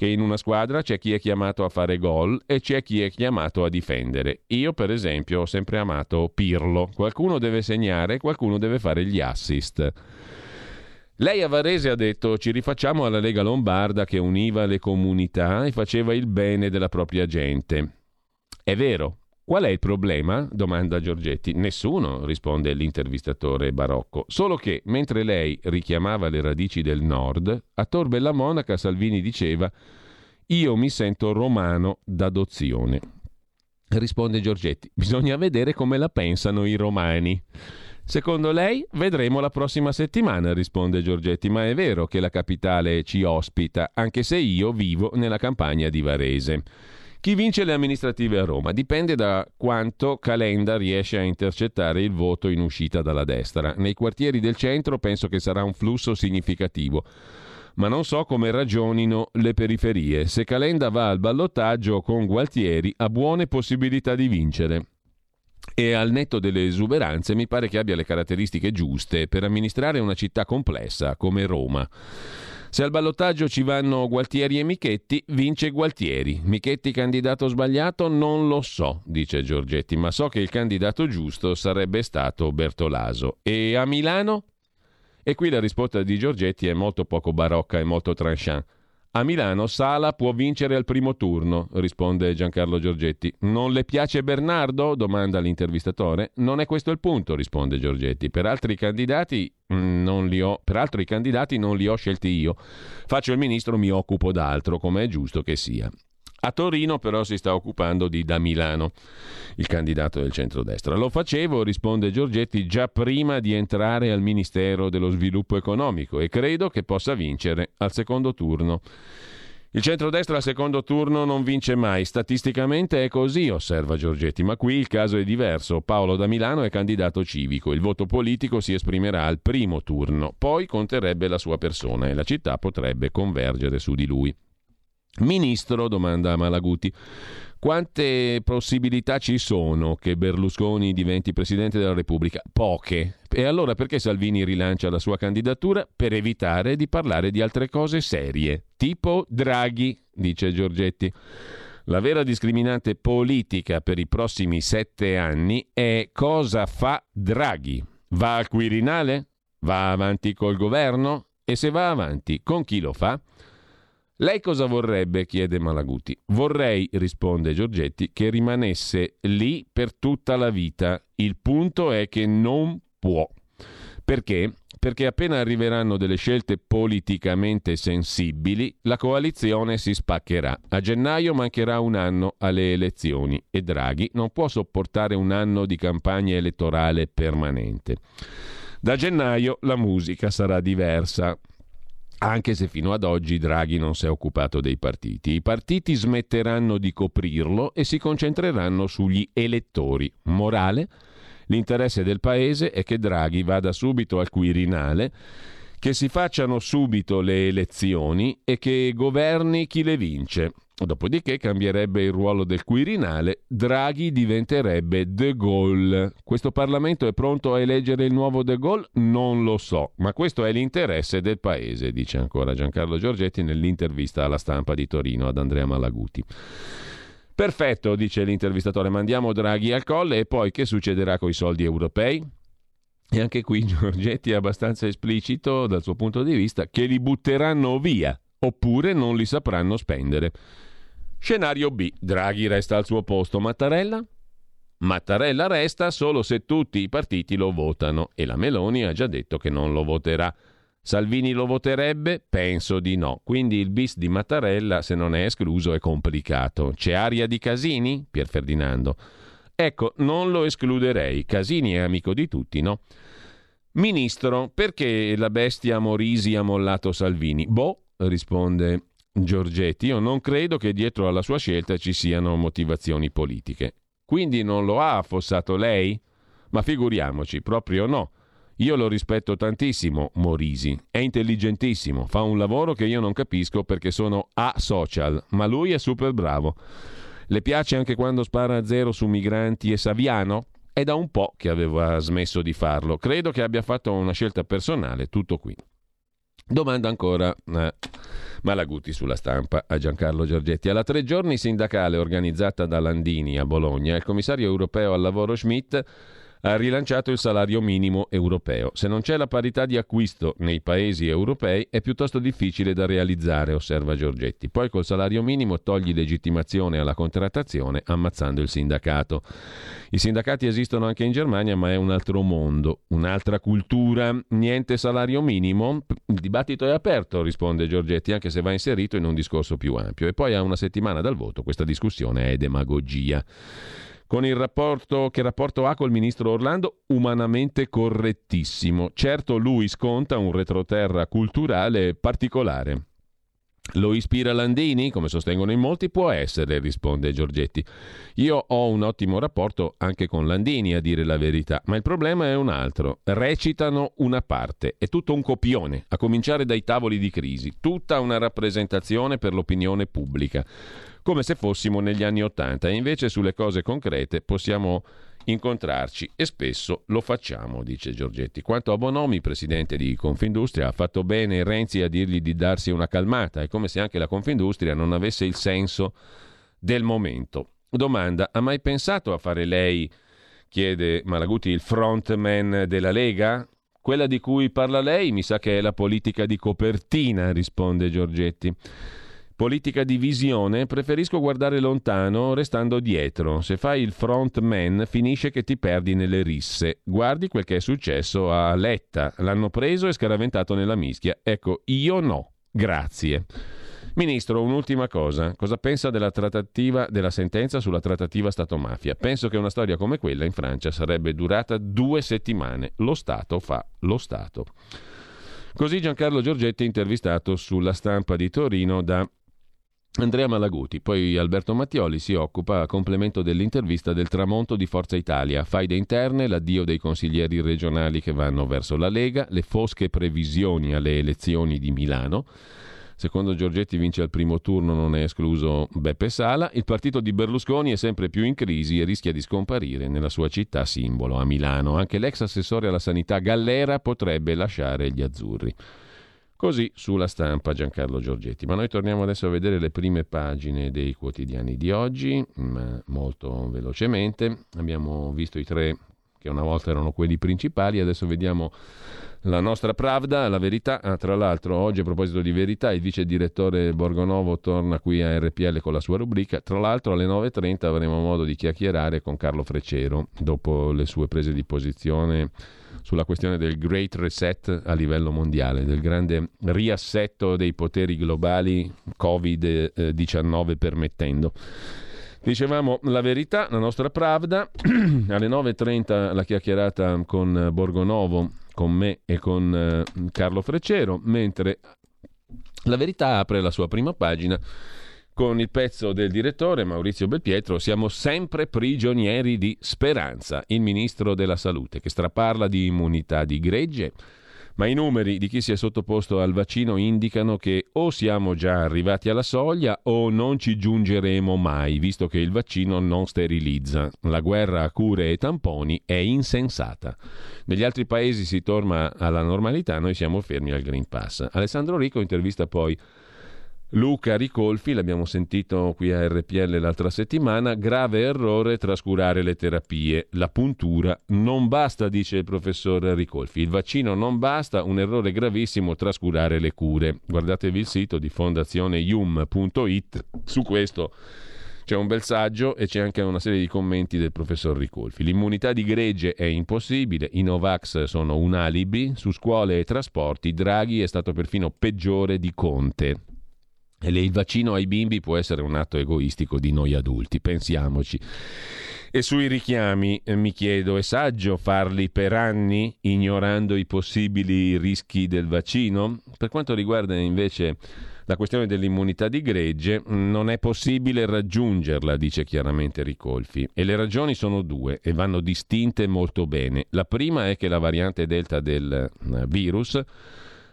che in una squadra c'è chi è chiamato a fare gol e c'è chi è chiamato a difendere. Io, per esempio, ho sempre amato Pirlo. Qualcuno deve segnare, qualcuno deve fare gli assist. Lei a Varese ha detto ci rifacciamo alla Lega Lombarda che univa le comunità e faceva il bene della propria gente. È vero, Qual è il problema? domanda Giorgetti. Nessuno, risponde l'intervistatore barocco. Solo che, mentre lei richiamava le radici del nord, a Tor Bella Monaca Salvini diceva io mi sento romano d'adozione. Risponde Giorgetti, bisogna vedere come la pensano i romani. Secondo lei vedremo la prossima settimana, risponde Giorgetti, ma è vero che la capitale ci ospita, anche se io vivo nella campagna di Varese. Chi vince le amministrative a Roma dipende da quanto Calenda riesce a intercettare il voto in uscita dalla destra. Nei quartieri del centro penso che sarà un flusso significativo ma non so come ragionino le periferie. Se Calenda va al ballottaggio con Gualtieri ha buone possibilità di vincere. E al netto delle esuberanze mi pare che abbia le caratteristiche giuste per amministrare una città complessa come Roma. Se al ballottaggio ci vanno Gualtieri e Michetti, vince Gualtieri. Michetti candidato sbagliato? Non lo so, dice Giorgetti, ma so che il candidato giusto sarebbe stato Bertolaso. E a Milano? E qui la risposta di Giorgetti è molto poco barocca e molto tranchant. A Milano Sala può vincere al primo turno, risponde Giancarlo Giorgetti. Non le piace Bernardo? domanda l'intervistatore. Non è questo il punto, risponde Giorgetti. Per altri candidati mm, non li ho, peraltro i candidati non li ho scelti io. Faccio il ministro, mi occupo d'altro, come è giusto che sia. A Torino però si sta occupando di Da Milano, il candidato del centrodestra. Lo facevo, risponde Giorgetti, già prima di entrare al Ministero dello Sviluppo Economico e credo che possa vincere al secondo turno. Il centrodestra al secondo turno non vince mai, statisticamente è così, osserva Giorgetti, ma qui il caso è diverso. Paolo da Milano è candidato civico, il voto politico si esprimerà al primo turno, poi conterebbe la sua persona e la città potrebbe convergere su di lui. Ministro, domanda Malaguti, quante possibilità ci sono che Berlusconi diventi Presidente della Repubblica? Poche. E allora perché Salvini rilancia la sua candidatura? Per evitare di parlare di altre cose serie, tipo Draghi, dice Giorgetti. La vera discriminante politica per i prossimi sette anni è cosa fa Draghi. Va al Quirinale? Va avanti col governo? E se va avanti, con chi lo fa? Lei cosa vorrebbe? chiede Malaguti. Vorrei, risponde Giorgetti, che rimanesse lì per tutta la vita. Il punto è che non può. Perché? Perché appena arriveranno delle scelte politicamente sensibili, la coalizione si spaccherà. A gennaio mancherà un anno alle elezioni e Draghi non può sopportare un anno di campagna elettorale permanente. Da gennaio la musica sarà diversa anche se fino ad oggi Draghi non si è occupato dei partiti. I partiti smetteranno di coprirlo e si concentreranno sugli elettori. Morale? L'interesse del Paese è che Draghi vada subito al Quirinale, che si facciano subito le elezioni e che governi chi le vince. Dopodiché cambierebbe il ruolo del Quirinale, Draghi diventerebbe De Gaulle. Questo Parlamento è pronto a eleggere il nuovo De Gaulle? Non lo so, ma questo è l'interesse del Paese, dice ancora Giancarlo Giorgetti nell'intervista alla stampa di Torino ad Andrea Malaguti. Perfetto, dice l'intervistatore, mandiamo Draghi al colle e poi che succederà con i soldi europei? E anche qui Giorgetti è abbastanza esplicito dal suo punto di vista che li butteranno via oppure non li sapranno spendere. Scenario B. Draghi resta al suo posto. Mattarella? Mattarella resta solo se tutti i partiti lo votano e la Meloni ha già detto che non lo voterà. Salvini lo voterebbe? Penso di no. Quindi il bis di Mattarella, se non è escluso, è complicato. C'è aria di Casini? Pier Ferdinando. Ecco, non lo escluderei. Casini è amico di tutti, no? Ministro, perché la bestia Morisi ha mollato Salvini? Boh, risponde Giorgetti, io non credo che dietro alla sua scelta ci siano motivazioni politiche. Quindi non lo ha affossato lei? Ma figuriamoci, proprio no. Io lo rispetto tantissimo, Morisi. È intelligentissimo, fa un lavoro che io non capisco perché sono a social, ma lui è super bravo. Le piace anche quando spara a zero su migranti e Saviano? È da un po' che aveva smesso di farlo. Credo che abbia fatto una scelta personale, tutto qui. Domanda ancora eh, Malaguti sulla stampa a Giancarlo Giorgetti. Alla tre giorni sindacale organizzata da Landini a Bologna, il commissario europeo al lavoro Schmidt ha rilanciato il salario minimo europeo. Se non c'è la parità di acquisto nei paesi europei è piuttosto difficile da realizzare, osserva Giorgetti. Poi col salario minimo togli legittimazione alla contrattazione ammazzando il sindacato. I sindacati esistono anche in Germania, ma è un altro mondo, un'altra cultura, niente salario minimo. Il dibattito è aperto, risponde Giorgetti, anche se va inserito in un discorso più ampio. E poi a una settimana dal voto questa discussione è demagogia con il rapporto che rapporto ha col ministro Orlando umanamente correttissimo. Certo lui sconta un retroterra culturale particolare. Lo ispira Landini, come sostengono in molti? Può essere, risponde Giorgetti. Io ho un ottimo rapporto anche con Landini, a dire la verità, ma il problema è un altro. Recitano una parte, è tutto un copione, a cominciare dai tavoli di crisi, tutta una rappresentazione per l'opinione pubblica come se fossimo negli anni Ottanta e invece sulle cose concrete possiamo incontrarci e spesso lo facciamo, dice Giorgetti. Quanto a Bonomi, presidente di Confindustria, ha fatto bene Renzi a dirgli di darsi una calmata, è come se anche la Confindustria non avesse il senso del momento. Domanda, ha mai pensato a fare lei, chiede Malaguti, il frontman della Lega? Quella di cui parla lei mi sa che è la politica di copertina, risponde Giorgetti. Politica di visione, preferisco guardare lontano restando dietro. Se fai il front man finisce che ti perdi nelle risse. Guardi quel che è successo a Letta. L'hanno preso e scaraventato nella mischia. Ecco, io no. Grazie. Ministro, un'ultima cosa. Cosa pensa della trattativa della sentenza sulla trattativa Stato-mafia? Penso che una storia come quella in Francia sarebbe durata due settimane. Lo Stato fa lo Stato. Così Giancarlo Giorgetti intervistato sulla stampa di Torino da Andrea Malaguti, poi Alberto Mattioli si occupa a complemento dell'intervista del tramonto di Forza Italia, faide interne, l'addio dei consiglieri regionali che vanno verso la Lega, le fosche previsioni alle elezioni di Milano. Secondo Giorgetti vince al primo turno, non è escluso Beppe Sala. Il partito di Berlusconi è sempre più in crisi e rischia di scomparire nella sua città simbolo, a Milano. Anche l'ex assessore alla sanità Gallera potrebbe lasciare gli azzurri. Così sulla stampa Giancarlo Giorgetti. Ma noi torniamo adesso a vedere le prime pagine dei quotidiani di oggi, molto velocemente. Abbiamo visto i tre che una volta erano quelli principali, adesso vediamo la nostra Pravda, la verità. Ah, tra l'altro, oggi a proposito di verità, il vice direttore Borgonovo torna qui a RPL con la sua rubrica. Tra l'altro, alle 9.30 avremo modo di chiacchierare con Carlo Freccero dopo le sue prese di posizione sulla questione del Great Reset a livello mondiale, del grande riassetto dei poteri globali, Covid-19 permettendo. Dicevamo la verità, la nostra Pravda, alle 9.30 la chiacchierata con Borgonovo, con me e con eh, Carlo Freccero, mentre la verità apre la sua prima pagina con il pezzo del direttore Maurizio Belpietro, siamo sempre prigionieri di Speranza, il ministro della Salute, che straparla di immunità di gregge, ma i numeri di chi si è sottoposto al vaccino indicano che o siamo già arrivati alla soglia o non ci giungeremo mai, visto che il vaccino non sterilizza. La guerra a cure e tamponi è insensata. Negli altri paesi si torna alla normalità, noi siamo fermi al Green Pass. Alessandro Rico intervista poi Luca Ricolfi, l'abbiamo sentito qui a RPL l'altra settimana, grave errore trascurare le terapie. La puntura non basta, dice il professor Ricolfi. Il vaccino non basta, un errore gravissimo trascurare le cure. Guardatevi il sito di fondazioneium.it su questo. C'è un bel saggio e c'è anche una serie di commenti del professor Ricolfi. L'immunità di gregge è impossibile, i Novax sono un alibi, su scuole e trasporti Draghi è stato perfino peggiore di Conte. Il vaccino ai bimbi può essere un atto egoistico di noi adulti, pensiamoci. E sui richiami eh, mi chiedo, è saggio farli per anni ignorando i possibili rischi del vaccino? Per quanto riguarda invece la questione dell'immunità di gregge, non è possibile raggiungerla, dice chiaramente Ricolfi. E le ragioni sono due e vanno distinte molto bene. La prima è che la variante delta del eh, virus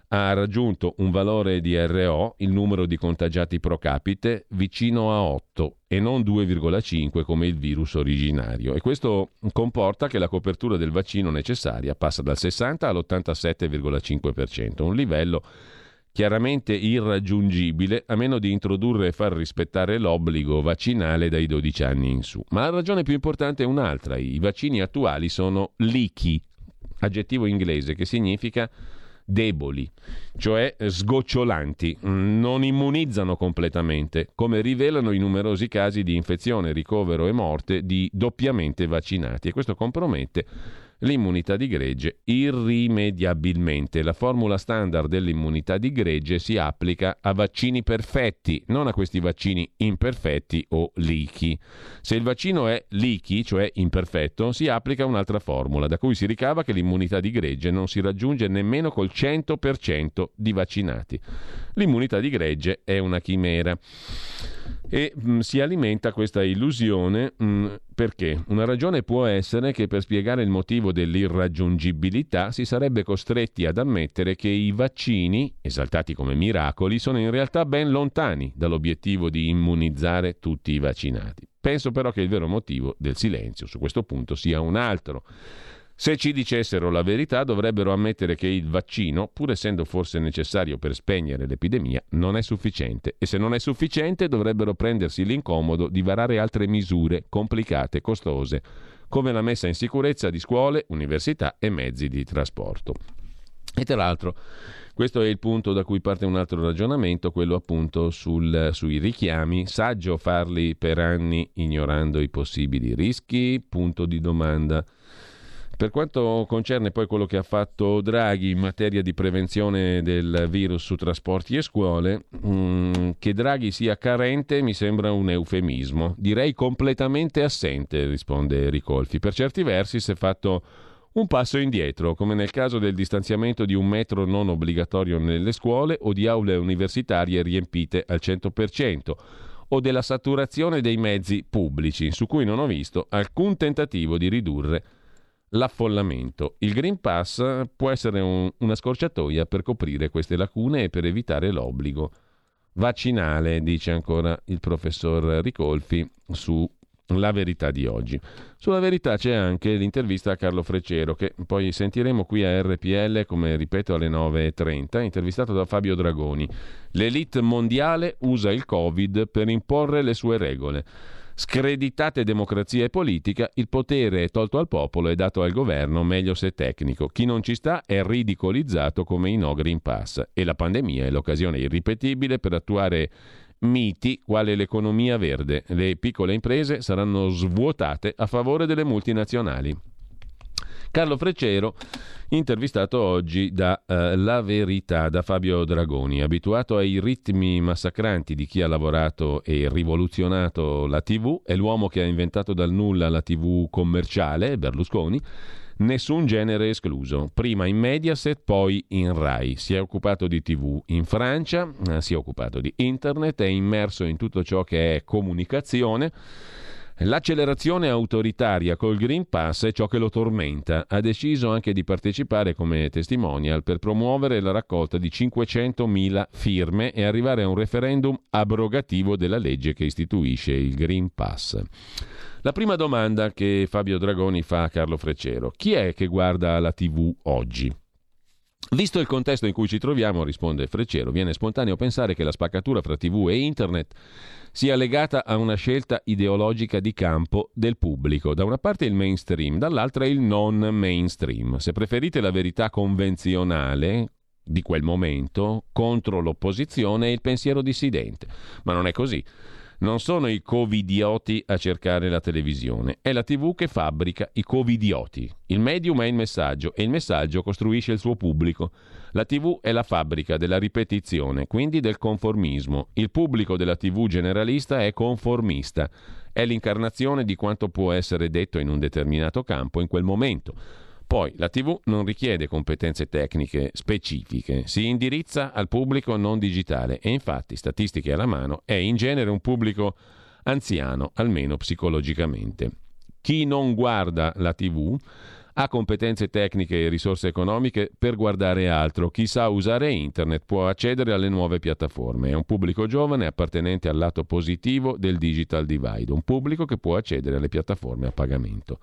ha raggiunto un valore di RO, il numero di contagiati pro capite, vicino a 8 e non 2,5 come il virus originario. E questo comporta che la copertura del vaccino necessaria passa dal 60 all'87,5%, un livello chiaramente irraggiungibile a meno di introdurre e far rispettare l'obbligo vaccinale dai 12 anni in su. Ma la ragione più importante è un'altra, i vaccini attuali sono leaky, aggettivo inglese che significa deboli, cioè sgocciolanti, non immunizzano completamente, come rivelano i numerosi casi di infezione, ricovero e morte di doppiamente vaccinati. E questo compromette l'immunità di gregge irrimediabilmente. La formula standard dell'immunità di gregge si applica a vaccini perfetti, non a questi vaccini imperfetti o leaky. Se il vaccino è leaky, cioè imperfetto, si applica un'altra formula, da cui si ricava che l'immunità di gregge non si raggiunge nemmeno col 100% di vaccinati. L'immunità di gregge è una chimera e mh, mm, si alimenta questa illusione mh, mm, perché una ragione può essere che per spiegare il motivo dell'irraggiungibilità si sarebbe costretti ad ammettere che i vaccini, esaltati come miracoli, sono in realtà ben lontani dall'obiettivo di immunizzare tutti i vaccinati. Penso però che il vero motivo del silenzio su questo punto sia un altro. Se ci dicessero la verità dovrebbero ammettere che il vaccino, pur essendo forse necessario per spegnere l'epidemia, non è sufficiente e se non è sufficiente dovrebbero prendersi l'incomodo di varare altre misure complicate, costose, come la messa in sicurezza di scuole, università e mezzi di trasporto. E tra l'altro questo è il punto da cui parte un altro ragionamento, quello appunto sul, sui richiami. Saggio farli per anni ignorando i possibili rischi? Punto di domanda. Per quanto concerne poi quello che ha fatto Draghi in materia di prevenzione del virus su trasporti e scuole, mm, che Draghi sia carente mi sembra un eufemismo. Direi completamente assente, risponde Ricolfi. Per certi versi si è fatto un passo indietro, come nel caso del distanziamento di un metro non obbligatorio nelle scuole o di aule universitarie riempite al 100% o della saturazione dei mezzi pubblici, su cui non ho visto alcun tentativo di ridurre l'affollamento. Il Green Pass può essere un, una scorciatoia per coprire queste lacune e per evitare l'obbligo vaccinale, dice ancora il professor Ricolfi su la verità di oggi. Sulla verità c'è anche l'intervista a Carlo Freccero, che poi sentiremo qui a RPL, come ripeto, alle 9.30, intervistato da Fabio Dragoni. L'elite mondiale usa il Covid per imporre le sue regole. Screditate democrazia e politica, il potere è tolto al popolo e dato al governo, meglio se tecnico. Chi non ci sta è ridicolizzato come i no Green Pass e la pandemia è l'occasione irripetibile per attuare miti quale l'economia verde. Le piccole imprese saranno svuotate a favore delle multinazionali. Carlo Freccero, intervistato oggi da uh, La Verità, da Fabio Dragoni, abituato ai ritmi massacranti di chi ha lavorato e rivoluzionato la TV, è l'uomo che ha inventato dal nulla la TV commerciale, Berlusconi, nessun genere escluso. Prima in Mediaset, poi in Rai. Si è occupato di TV in Francia, eh, si è occupato di internet, è immerso in tutto ciò che è comunicazione L'accelerazione autoritaria col Green Pass è ciò che lo tormenta. Ha deciso anche di partecipare come testimonial per promuovere la raccolta di 500.000 firme e arrivare a un referendum abrogativo della legge che istituisce il Green Pass. La prima domanda che Fabio Dragoni fa a Carlo Freccero: chi è che guarda la TV oggi? Visto il contesto in cui ci troviamo, risponde Freccero, viene spontaneo pensare che la spaccatura fra TV e Internet sia legata a una scelta ideologica di campo del pubblico. Da una parte il mainstream, dall'altra il non mainstream. Se preferite la verità convenzionale di quel momento contro l'opposizione e il pensiero dissidente. Ma non è così. Non sono i covidioti a cercare la televisione, è la TV che fabbrica i covidioti. Il medium è il messaggio e il messaggio costruisce il suo pubblico. La TV è la fabbrica della ripetizione, quindi del conformismo. Il pubblico della TV generalista è conformista, è l'incarnazione di quanto può essere detto in un determinato campo in quel momento. Poi la TV non richiede competenze tecniche specifiche, si indirizza al pubblico non digitale e infatti, statistiche alla mano, è in genere un pubblico anziano, almeno psicologicamente. Chi non guarda la TV ha competenze tecniche e risorse economiche per guardare altro. Chi sa usare internet può accedere alle nuove piattaforme. È un pubblico giovane appartenente al lato positivo del digital divide, un pubblico che può accedere alle piattaforme a pagamento.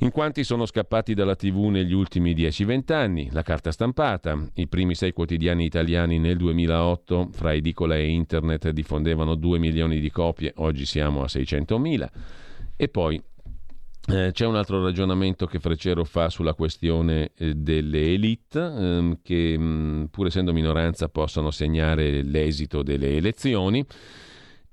In quanti sono scappati dalla TV negli ultimi 10-20 anni? La carta stampata. I primi sei quotidiani italiani nel 2008 fra edicola e internet diffondevano 2 milioni di copie, oggi siamo a 600 mila. E poi eh, c'è un altro ragionamento che Freccero fa sulla questione eh, delle elite, ehm, che mh, pur essendo minoranza possono segnare l'esito delle elezioni.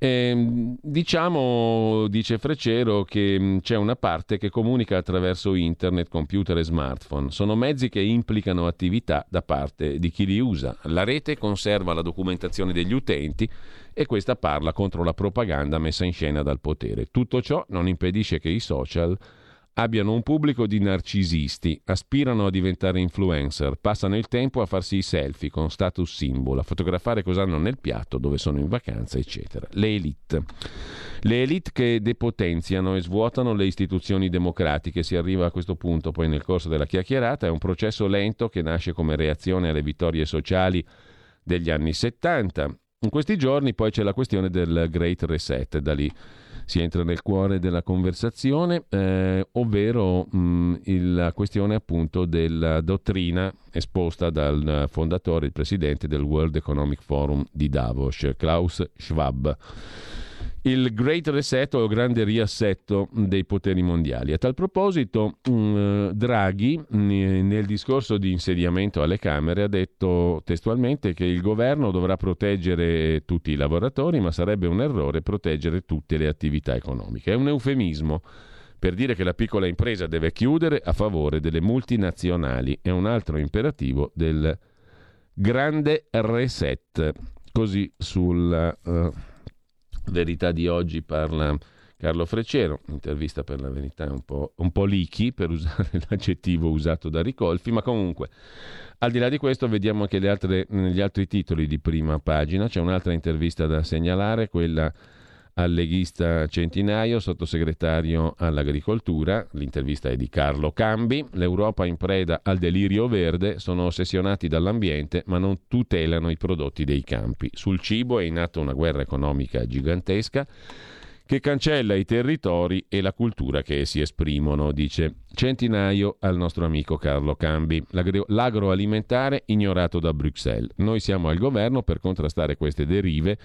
Eh, diciamo, dice Freccero, che mm, c'è una parte che comunica attraverso internet, computer e smartphone. Sono mezzi che implicano attività da parte di chi li usa. La rete conserva la documentazione degli utenti e questa parla contro la propaganda messa in scena dal potere. Tutto ciò non impedisce che i social abbiano un pubblico di narcisisti, aspirano a diventare influencer, passano il tempo a farsi i selfie con status symbol, a fotografare cosa hanno nel piatto, dove sono in vacanza, eccetera. Le elite. Le elite che depotenziano e svuotano le istituzioni democratiche. Si arriva a questo punto poi nel corso della chiacchierata. È un processo lento che nasce come reazione alle vittorie sociali degli anni 70. In questi giorni poi c'è la questione del Great Reset, da lì si entra nel cuore della conversazione, eh, ovvero mh, il, la questione appunto della dottrina esposta dal fondatore, il presidente del World Economic Forum di Davos, Klaus Schwab il Great Reset o il grande riassetto dei poteri mondiali. A tal proposito, mm, Draghi nel discorso di insediamento alle Camere ha detto testualmente che il governo dovrà proteggere tutti i lavoratori, ma sarebbe un errore proteggere tutte le attività economiche. È un eufemismo per dire che la piccola impresa deve chiudere a favore delle multinazionali. È un altro imperativo del grande reset. Così sul... Uh, Verità di oggi parla Carlo Freccero, intervista per la verità un po', un po' lichi per usare l'aggettivo usato da Ricolfi, ma comunque al di là di questo vediamo anche altre, negli altri titoli di prima pagina, c'è un'altra intervista da segnalare, quella al leghista Centinaio, sottosegretario all'agricoltura. L'intervista è di Carlo Cambi. L'Europa in preda al delirio verde, sono ossessionati dall'ambiente ma non tutelano i prodotti dei campi. Sul cibo è in atto una guerra economica gigantesca che cancella i territori e la cultura che essi esprimono, dice Centinaio al nostro amico Carlo Cambi. L'agro- l'agroalimentare ignorato da Bruxelles. Noi siamo al governo per contrastare queste derive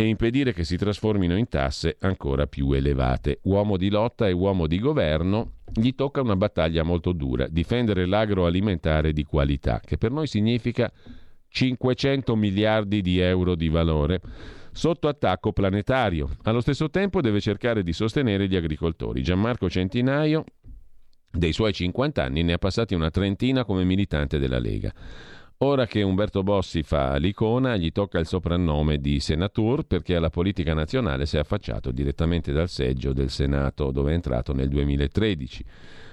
e impedire che si trasformino in tasse ancora più elevate. Uomo di lotta e uomo di governo, gli tocca una battaglia molto dura, difendere l'agroalimentare di qualità, che per noi significa 500 miliardi di euro di valore sotto attacco planetario. Allo stesso tempo deve cercare di sostenere gli agricoltori. Gianmarco Centinaio, dei suoi 50 anni, ne ha passati una trentina come militante della Lega. Ora che Umberto Bossi fa l'icona, gli tocca il soprannome di senatur perché alla politica nazionale si è affacciato direttamente dal seggio del Senato dove è entrato nel 2013.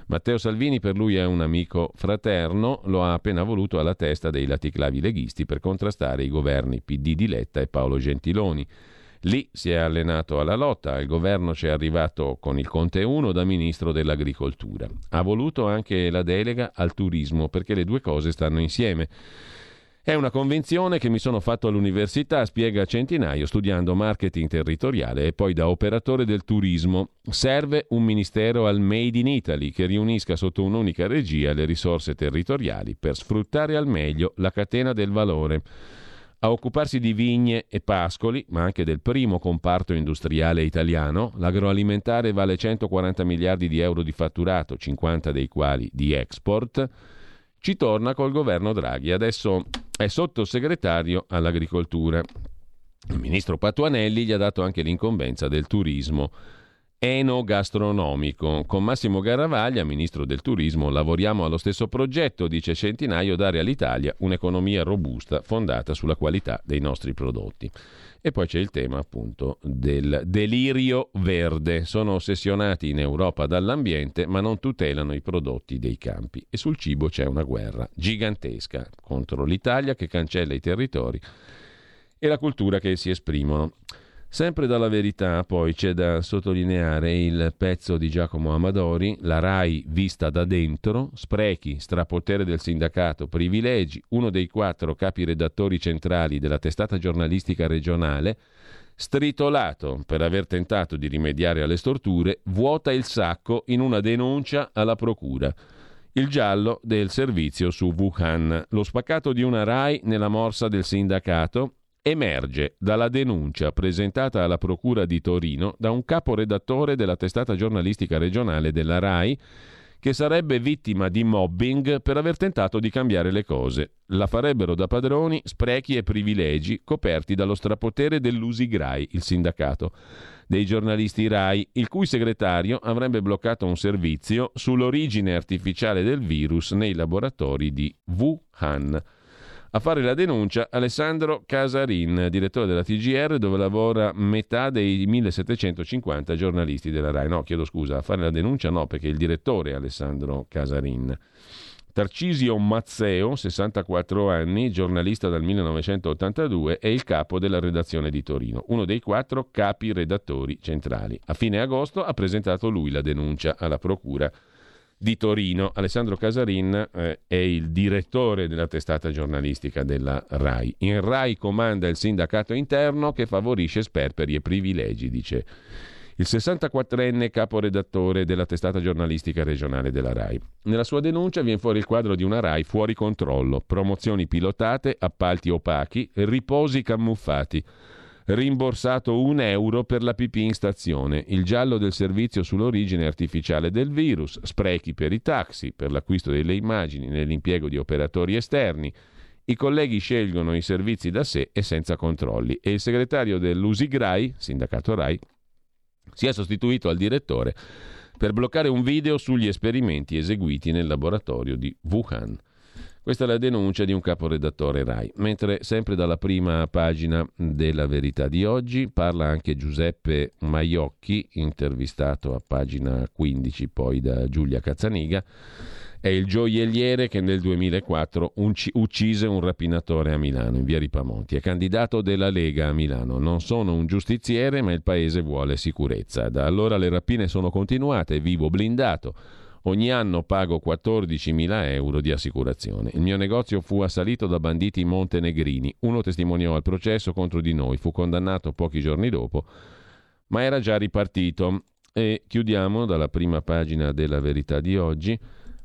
Matteo Salvini per lui è un amico fraterno, lo ha appena voluto alla testa dei laticlavi leghisti per contrastare i governi PD di Letta e Paolo Gentiloni. Lì si è allenato alla lotta, al governo c'è arrivato con il Conte 1 da ministro dell'agricoltura. Ha voluto anche la delega al turismo perché le due cose stanno insieme. È una convinzione che mi sono fatto all'università, spiega Centinaio, studiando marketing territoriale e poi da operatore del turismo. Serve un ministero al Made in Italy che riunisca sotto un'unica regia le risorse territoriali per sfruttare al meglio la catena del valore. A occuparsi di vigne e pascoli, ma anche del primo comparto industriale italiano, l'agroalimentare vale 140 miliardi di euro di fatturato, 50 dei quali di export ci torna col governo Draghi. Adesso è sottosegretario all'agricoltura. Il ministro Patuanelli gli ha dato anche l'incombenza del turismo enogastronomico. Con Massimo Garavaglia, ministro del turismo, lavoriamo allo stesso progetto, dice Centinaio, dare all'Italia un'economia robusta fondata sulla qualità dei nostri prodotti. E poi c'è il tema appunto del delirio verde. Sono ossessionati in Europa dall'ambiente ma non tutelano i prodotti dei campi. E sul cibo c'è una guerra gigantesca contro l'Italia che cancella i territori e la cultura che si esprimono. Sempre dalla verità poi c'è da sottolineare il pezzo di Giacomo Amadori, la RAI vista da dentro, sprechi, strapotere del sindacato, privilegi, uno dei quattro capi redattori centrali della testata giornalistica regionale, stritolato per aver tentato di rimediare alle storture, vuota il sacco in una denuncia alla procura. Il giallo del servizio su Wuhan, lo spaccato di una RAI nella morsa del sindacato emerge dalla denuncia presentata alla Procura di Torino da un caporedattore della testata giornalistica regionale della RAI che sarebbe vittima di mobbing per aver tentato di cambiare le cose. La farebbero da padroni sprechi e privilegi coperti dallo strapotere dell'Usigrai, il sindacato dei giornalisti RAI, il cui segretario avrebbe bloccato un servizio sull'origine artificiale del virus nei laboratori di Wuhan. A fare la denuncia Alessandro Casarin, direttore della TGR, dove lavora metà dei 1750 giornalisti della RAI. No, chiedo scusa, a fare la denuncia no, perché il direttore è Alessandro Casarin. Tarcisio Mazzeo, 64 anni, giornalista dal 1982, è il capo della redazione di Torino, uno dei quattro capi redattori centrali. A fine agosto ha presentato lui la denuncia alla Procura di Torino. Alessandro Casarin eh, è il direttore della testata giornalistica della RAI. In RAI comanda il sindacato interno che favorisce sperperi e privilegi, dice il 64enne caporedattore della testata giornalistica regionale della RAI. Nella sua denuncia viene fuori il quadro di una RAI fuori controllo, promozioni pilotate, appalti opachi, riposi camuffati rimborsato un euro per la pipì in stazione, il giallo del servizio sull'origine artificiale del virus, sprechi per i taxi, per l'acquisto delle immagini nell'impiego di operatori esterni. I colleghi scelgono i servizi da sé e senza controlli e il segretario dell'Usigrai, sindacato RAI, si è sostituito al direttore per bloccare un video sugli esperimenti eseguiti nel laboratorio di Wuhan. Questa è la denuncia di un caporedattore RAI. Mentre sempre dalla prima pagina della verità di oggi parla anche Giuseppe Maiocchi, intervistato a pagina 15 poi da Giulia Cazzaniga. È il gioielliere che nel 2004 uccise un rapinatore a Milano, in via Ripamonti. È candidato della Lega a Milano. Non sono un giustiziere, ma il paese vuole sicurezza. Da allora le rapine sono continuate, vivo blindato. Ogni anno pago 14.000 euro di assicurazione. Il mio negozio fu assalito da banditi montenegrini. Uno testimoniò al processo contro di noi, fu condannato pochi giorni dopo, ma era già ripartito. E chiudiamo dalla prima pagina della verità di oggi.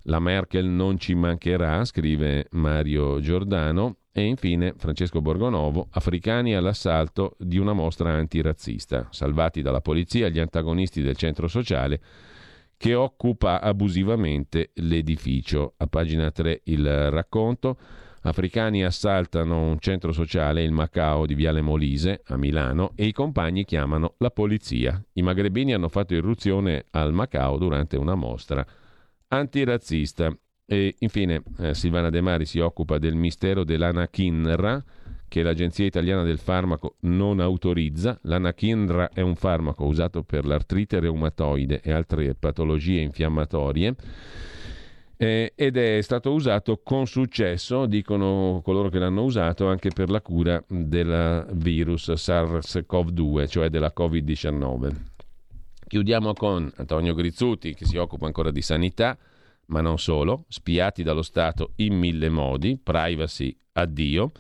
La Merkel non ci mancherà, scrive Mario Giordano. E infine Francesco Borgonovo, africani all'assalto di una mostra antirazzista. Salvati dalla polizia gli antagonisti del centro sociale che occupa abusivamente l'edificio. A pagina 3 il racconto. Africani assaltano un centro sociale, il Macao di Viale Molise, a Milano, e i compagni chiamano la polizia. I magrebini hanno fatto irruzione al Macao durante una mostra antirazzista. E infine eh, Silvana De Mari si occupa del mistero dell'Anakinra, che l'Agenzia Italiana del Farmaco non autorizza. L'anachindra è un farmaco usato per l'artrite reumatoide e altre patologie infiammatorie eh, ed è stato usato con successo, dicono coloro che l'hanno usato, anche per la cura del virus SARS-CoV-2, cioè della Covid-19. Chiudiamo con Antonio Grizzuti che si occupa ancora di sanità, ma non solo, spiati dallo Stato in mille modi, privacy addio.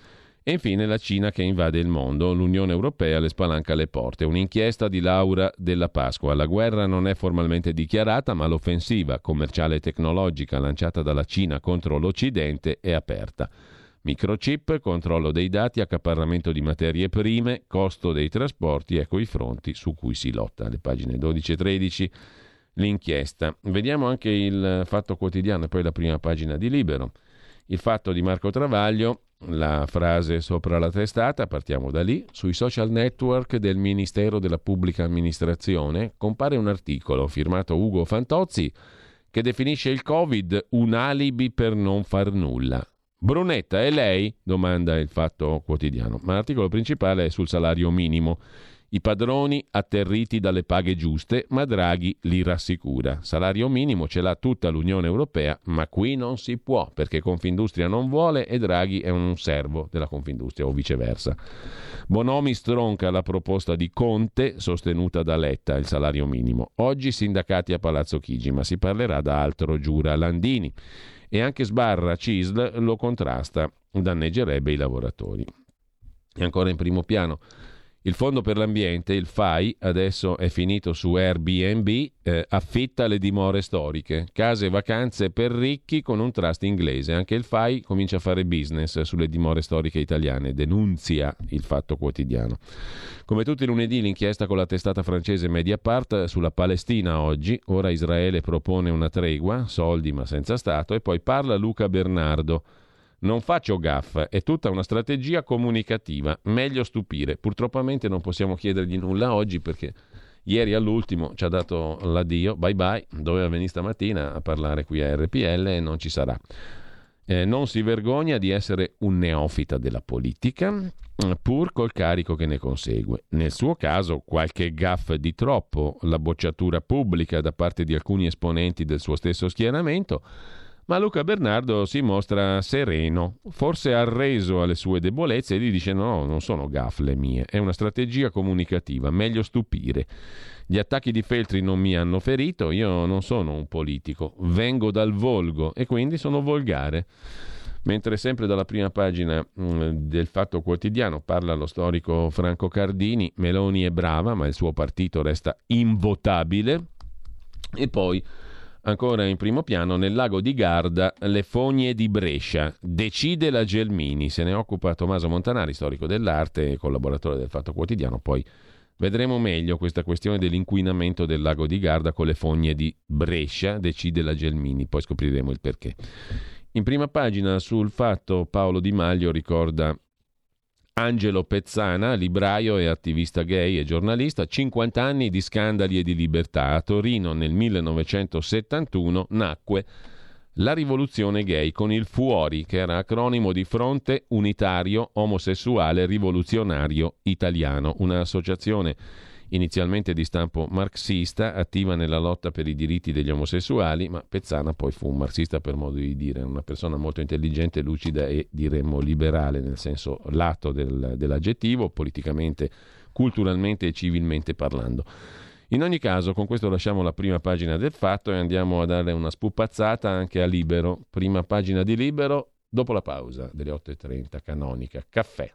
E infine la Cina che invade il mondo, l'Unione Europea le spalanca le porte. Un'inchiesta di Laura della Pasqua. La guerra non è formalmente dichiarata, ma l'offensiva commerciale e tecnologica lanciata dalla Cina contro l'Occidente è aperta. Microchip, controllo dei dati, accaparramento di materie prime, costo dei trasporti, ecco i fronti su cui si lotta. Le pagine 12 e 13 l'inchiesta. Vediamo anche il fatto quotidiano e poi la prima pagina di Libero. Il fatto di Marco Travaglio, la frase sopra la testata, partiamo da lì, sui social network del Ministero della Pubblica Amministrazione compare un articolo firmato Ugo Fantozzi che definisce il Covid un alibi per non far nulla. Brunetta, è lei? domanda il fatto quotidiano, ma l'articolo principale è sul salario minimo. I padroni atterriti dalle paghe giuste, ma Draghi li rassicura. Salario minimo ce l'ha tutta l'Unione Europea, ma qui non si può perché Confindustria non vuole e Draghi è un servo della Confindustria o viceversa. Bonomi stronca la proposta di Conte sostenuta da Letta, il salario minimo. Oggi sindacati a Palazzo Chigi, ma si parlerà da altro, giura Landini. E anche Sbarra Cisl lo contrasta, danneggerebbe i lavoratori. E ancora in primo piano il Fondo per l'Ambiente, il FAI, adesso è finito su Airbnb, eh, affitta le dimore storiche, case e vacanze per ricchi con un trust inglese. Anche il FAI comincia a fare business sulle dimore storiche italiane, denunzia il fatto quotidiano. Come tutti i lunedì l'inchiesta con la testata francese Mediapart sulla Palestina oggi, ora Israele propone una tregua, soldi ma senza Stato, e poi parla Luca Bernardo non faccio gaff, è tutta una strategia comunicativa, meglio stupire. Purtroppo non possiamo chiedergli nulla oggi perché ieri all'ultimo ci ha dato l'addio, bye bye, doveva venire stamattina a parlare qui a RPL e non ci sarà. Eh, non si vergogna di essere un neofita della politica, pur col carico che ne consegue. Nel suo caso qualche gaff di troppo, la bocciatura pubblica da parte di alcuni esponenti del suo stesso schieramento, ma Luca Bernardo si mostra sereno, forse arreso alle sue debolezze e gli dice no, non sono gaff le mie, è una strategia comunicativa, meglio stupire. Gli attacchi di Feltri non mi hanno ferito, io non sono un politico, vengo dal volgo e quindi sono volgare. Mentre sempre dalla prima pagina mm, del Fatto Quotidiano parla lo storico Franco Cardini, Meloni è brava ma il suo partito resta invotabile. E poi Ancora in primo piano, nel lago di Garda, le fogne di Brescia. Decide la Gelmini. Se ne occupa Tommaso Montanari, storico dell'arte e collaboratore del Fatto Quotidiano. Poi vedremo meglio questa questione dell'inquinamento del lago di Garda con le fogne di Brescia. Decide la Gelmini. Poi scopriremo il perché. In prima pagina sul fatto Paolo Di Maglio ricorda Angelo Pezzana, libraio e attivista gay e giornalista, 50 anni di scandali e di libertà. A Torino nel 1971 nacque la rivoluzione gay con il Fuori, che era acronimo di Fronte Unitario Omosessuale Rivoluzionario Italiano, un'associazione inizialmente di stampo marxista, attiva nella lotta per i diritti degli omosessuali, ma Pezzana poi fu un marxista per modo di dire, una persona molto intelligente, lucida e diremmo liberale nel senso lato del, dell'aggettivo, politicamente, culturalmente e civilmente parlando. In ogni caso, con questo lasciamo la prima pagina del fatto e andiamo a dare una spupazzata anche a Libero. Prima pagina di Libero, dopo la pausa delle 8.30, canonica. Caffè.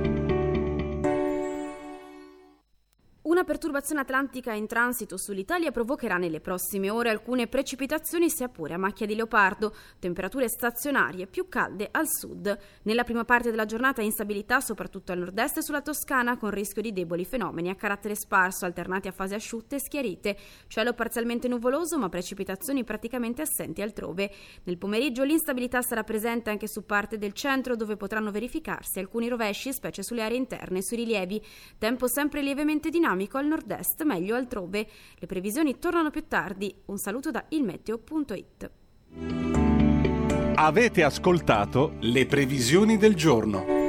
Una perturbazione atlantica in transito sull'Italia provocherà nelle prossime ore alcune precipitazioni sia pure a macchia di leopardo, temperature stazionarie più calde al sud. Nella prima parte della giornata instabilità soprattutto al nord-est e sulla Toscana con rischio di deboli fenomeni a carattere sparso alternati a fasi asciutte e schiarite. Cielo parzialmente nuvoloso ma precipitazioni praticamente assenti altrove. Nel pomeriggio l'instabilità sarà presente anche su parte del centro dove potranno verificarsi alcuni rovesci specie sulle aree interne e sui rilievi. Tempo sempre lievemente dinamico dinamico al nord-est, meglio altrove. Le previsioni tornano più tardi. Un saluto da ilmeteo.it. Avete ascoltato le previsioni del giorno.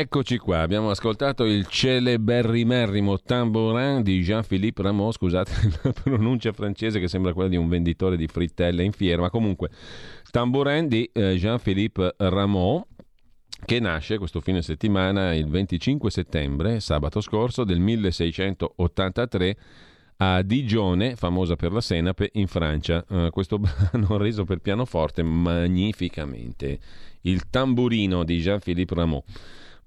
Eccoci qua, abbiamo ascoltato il celeberrimerrimo tambourin di Jean-Philippe Rameau, scusate la pronuncia francese che sembra quella di un venditore di frittelle in fiera, ma comunque tambourin di eh, Jean-Philippe Rameau che nasce questo fine settimana il 25 settembre, sabato scorso del 1683 a Digione, famosa per la senape, in Francia. Uh, questo brano reso per pianoforte magnificamente. Il tamburino di Jean-Philippe Rameau.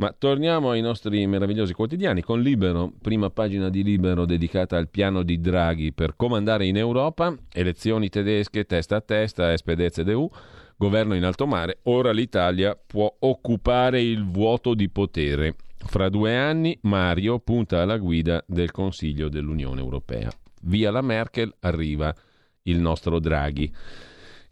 Ma torniamo ai nostri meravigliosi quotidiani con Libero, prima pagina di Libero dedicata al piano di Draghi per comandare in Europa, elezioni tedesche testa a testa, SPD CDU, governo in alto mare, ora l'Italia può occupare il vuoto di potere. Fra due anni Mario punta alla guida del Consiglio dell'Unione Europea. Via la Merkel arriva il nostro Draghi.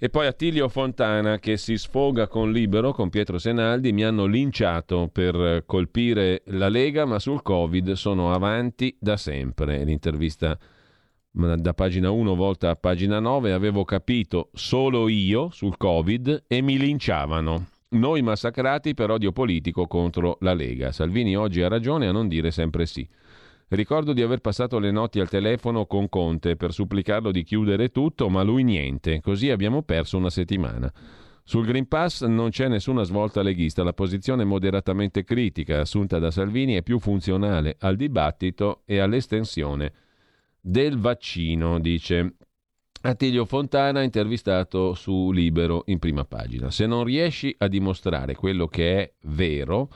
E poi Attilio Fontana che si sfoga con Libero, con Pietro Senaldi, mi hanno linciato per colpire la Lega, ma sul Covid sono avanti da sempre. L'intervista da pagina 1 volta a pagina 9, avevo capito solo io sul Covid e mi linciavano. Noi massacrati per odio politico contro la Lega. Salvini oggi ha ragione a non dire sempre sì. Ricordo di aver passato le notti al telefono con Conte per supplicarlo di chiudere tutto, ma lui niente, così abbiamo perso una settimana. Sul Green Pass non c'è nessuna svolta leghista, la posizione moderatamente critica assunta da Salvini è più funzionale al dibattito e all'estensione del vaccino, dice Attilio Fontana intervistato su Libero in prima pagina. Se non riesci a dimostrare quello che è vero,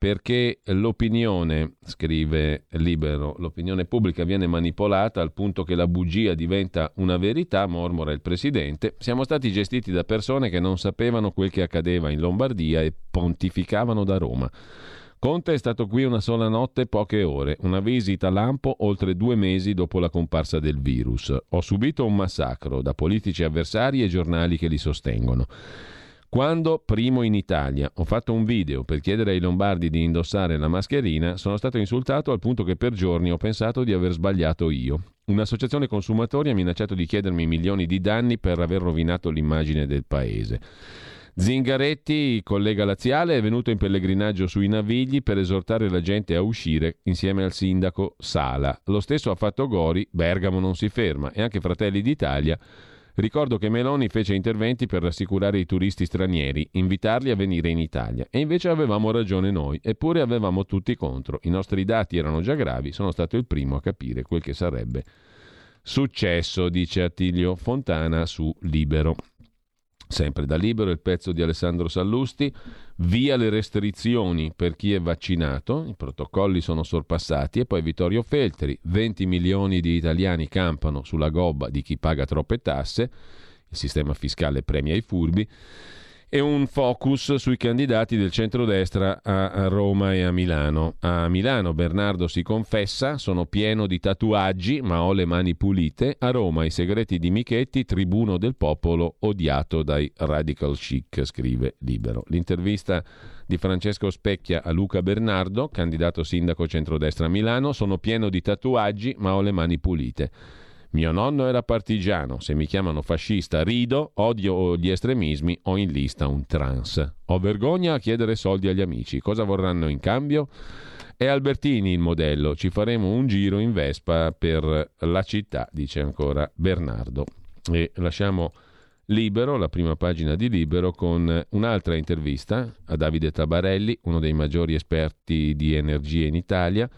perché l'opinione, scrive Libero, l'opinione pubblica viene manipolata al punto che la bugia diventa una verità, mormora il Presidente. Siamo stati gestiti da persone che non sapevano quel che accadeva in Lombardia e pontificavano da Roma. Conte è stato qui una sola notte, poche ore, una visita lampo oltre due mesi dopo la comparsa del virus. Ho subito un massacro da politici avversari e giornali che li sostengono. Quando, primo in Italia, ho fatto un video per chiedere ai lombardi di indossare la mascherina, sono stato insultato al punto che per giorni ho pensato di aver sbagliato io. Un'associazione consumatori ha minacciato di chiedermi milioni di danni per aver rovinato l'immagine del paese. Zingaretti, collega laziale, è venuto in pellegrinaggio sui Navigli per esortare la gente a uscire insieme al sindaco Sala. Lo stesso ha fatto Gori, Bergamo non si ferma e anche Fratelli d'Italia Ricordo che Meloni fece interventi per rassicurare i turisti stranieri, invitarli a venire in Italia. E invece avevamo ragione noi, eppure avevamo tutti contro. I nostri dati erano già gravi, sono stato il primo a capire quel che sarebbe successo, dice Attilio Fontana su Libero. Sempre da libero il pezzo di Alessandro Sallusti, via le restrizioni per chi è vaccinato, i protocolli sono sorpassati. E poi Vittorio Feltri, 20 milioni di italiani campano sulla gobba di chi paga troppe tasse, il sistema fiscale premia i furbi e un focus sui candidati del centrodestra a Roma e a Milano. A Milano Bernardo si confessa, sono pieno di tatuaggi ma ho le mani pulite. A Roma i segreti di Michetti, tribuno del popolo odiato dai radical chic, scrive Libero. L'intervista di Francesco Specchia a Luca Bernardo, candidato sindaco centrodestra a Milano, sono pieno di tatuaggi ma ho le mani pulite. Mio nonno era partigiano, se mi chiamano fascista rido, odio gli estremismi, ho in lista un trans. Ho vergogna a chiedere soldi agli amici, cosa vorranno in cambio? È Albertini il modello, ci faremo un giro in Vespa per la città, dice ancora Bernardo. E lasciamo Libero, la prima pagina di Libero, con un'altra intervista a Davide Tabarelli, uno dei maggiori esperti di energia in Italia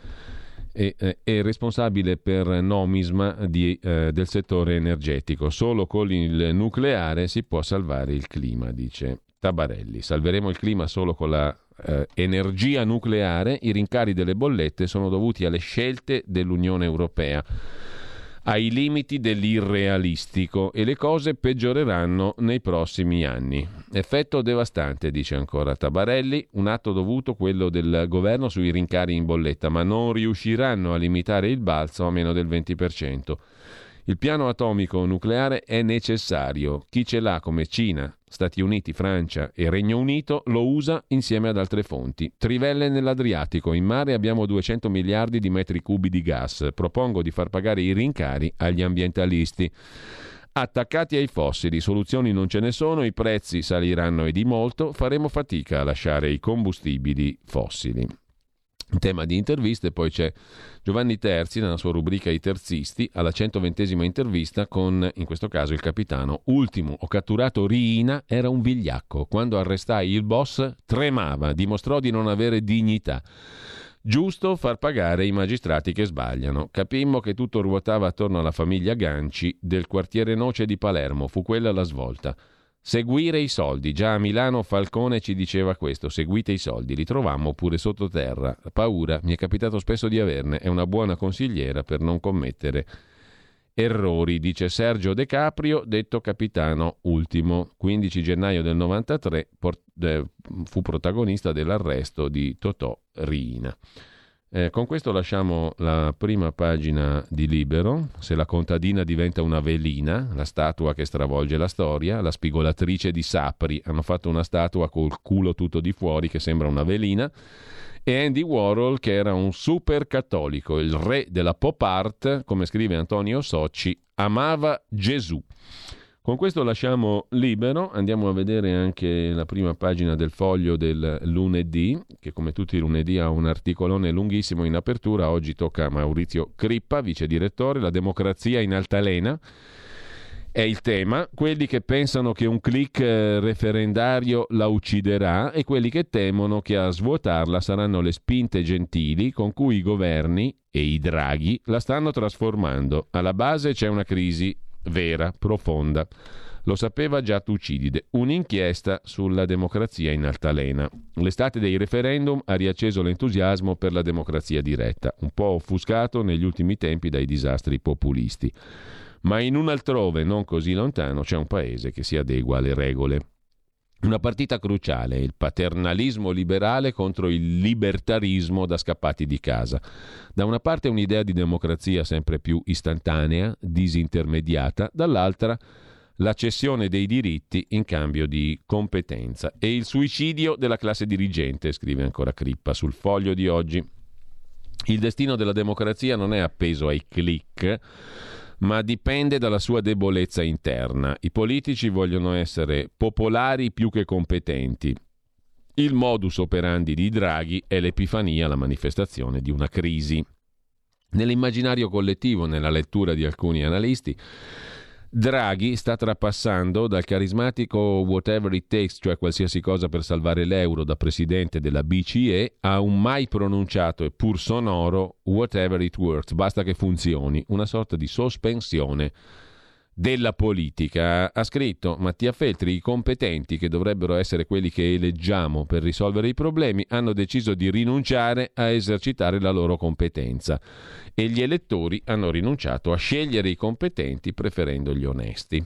è, è responsabile per nomisma di, eh, del settore energetico. Solo con il nucleare si può salvare il clima, dice Tabarelli. Salveremo il clima solo con la eh, energia nucleare. I rincari delle bollette sono dovuti alle scelte dell'Unione Europea ai limiti dell'irrealistico e le cose peggioreranno nei prossimi anni. Effetto devastante, dice ancora Tabarelli, un atto dovuto quello del governo sui rincari in bolletta, ma non riusciranno a limitare il balzo a meno del 20%. Il piano atomico nucleare è necessario. Chi ce l'ha come Cina, Stati Uniti, Francia e Regno Unito lo usa insieme ad altre fonti. Trivelle nell'Adriatico. In mare abbiamo 200 miliardi di metri cubi di gas. Propongo di far pagare i rincari agli ambientalisti. Attaccati ai fossili, soluzioni non ce ne sono, i prezzi saliranno e di molto, faremo fatica a lasciare i combustibili fossili tema di interviste, poi c'è Giovanni Terzi nella sua rubrica I terzisti alla 120esima intervista con, in questo caso, il capitano. Ultimo, ho catturato Riina, era un vigliacco. Quando arrestai il boss tremava, dimostrò di non avere dignità. Giusto far pagare i magistrati che sbagliano. Capimmo che tutto ruotava attorno alla famiglia Ganci del quartiere Noce di Palermo, fu quella la svolta. Seguire i soldi. Già a Milano Falcone ci diceva questo, seguite i soldi. Li trovammo pure sottoterra. Paura, mi è capitato spesso di averne. È una buona consigliera per non commettere errori, dice Sergio De Caprio, detto capitano ultimo. 15 gennaio del 93 port- eh, fu protagonista dell'arresto di Totò Riina. Eh, con questo lasciamo la prima pagina di Libero. Se la contadina diventa una velina, la statua che stravolge la storia, la spigolatrice di Sapri, hanno fatto una statua col culo tutto di fuori che sembra una velina, e Andy Warhol che era un super cattolico, il re della pop art, come scrive Antonio Socci, amava Gesù. Con questo lasciamo libero, andiamo a vedere anche la prima pagina del foglio del lunedì, che come tutti i lunedì ha un articolone lunghissimo in apertura. Oggi tocca a Maurizio Crippa, vice direttore, la democrazia in altalena. È il tema, quelli che pensano che un click eh, referendario la ucciderà e quelli che temono che a svuotarla saranno le spinte gentili con cui i governi e i draghi la stanno trasformando. Alla base c'è una crisi vera, profonda. Lo sapeva già Tucidide. Un'inchiesta sulla democrazia in altalena. L'estate dei referendum ha riacceso l'entusiasmo per la democrazia diretta, un po' offuscato negli ultimi tempi dai disastri populisti. Ma in un altrove, non così lontano, c'è un paese che si adegua alle regole. Una partita cruciale, il paternalismo liberale contro il libertarismo da scappati di casa. Da una parte un'idea di democrazia sempre più istantanea, disintermediata, dall'altra la cessione dei diritti in cambio di competenza e il suicidio della classe dirigente, scrive ancora Crippa sul foglio di oggi. Il destino della democrazia non è appeso ai click, ma dipende dalla sua debolezza interna. I politici vogliono essere popolari più che competenti. Il modus operandi di Draghi è l'epifania, la manifestazione di una crisi. Nell'immaginario collettivo, nella lettura di alcuni analisti, Draghi sta trapassando dal carismatico whatever it takes, cioè qualsiasi cosa per salvare l'euro da presidente della BCE, a un mai pronunciato e pur sonoro whatever it works, basta che funzioni, una sorta di sospensione della politica. Ha scritto Mattia Feltri, i competenti che dovrebbero essere quelli che eleggiamo per risolvere i problemi hanno deciso di rinunciare a esercitare la loro competenza e gli elettori hanno rinunciato a scegliere i competenti preferendo gli onesti.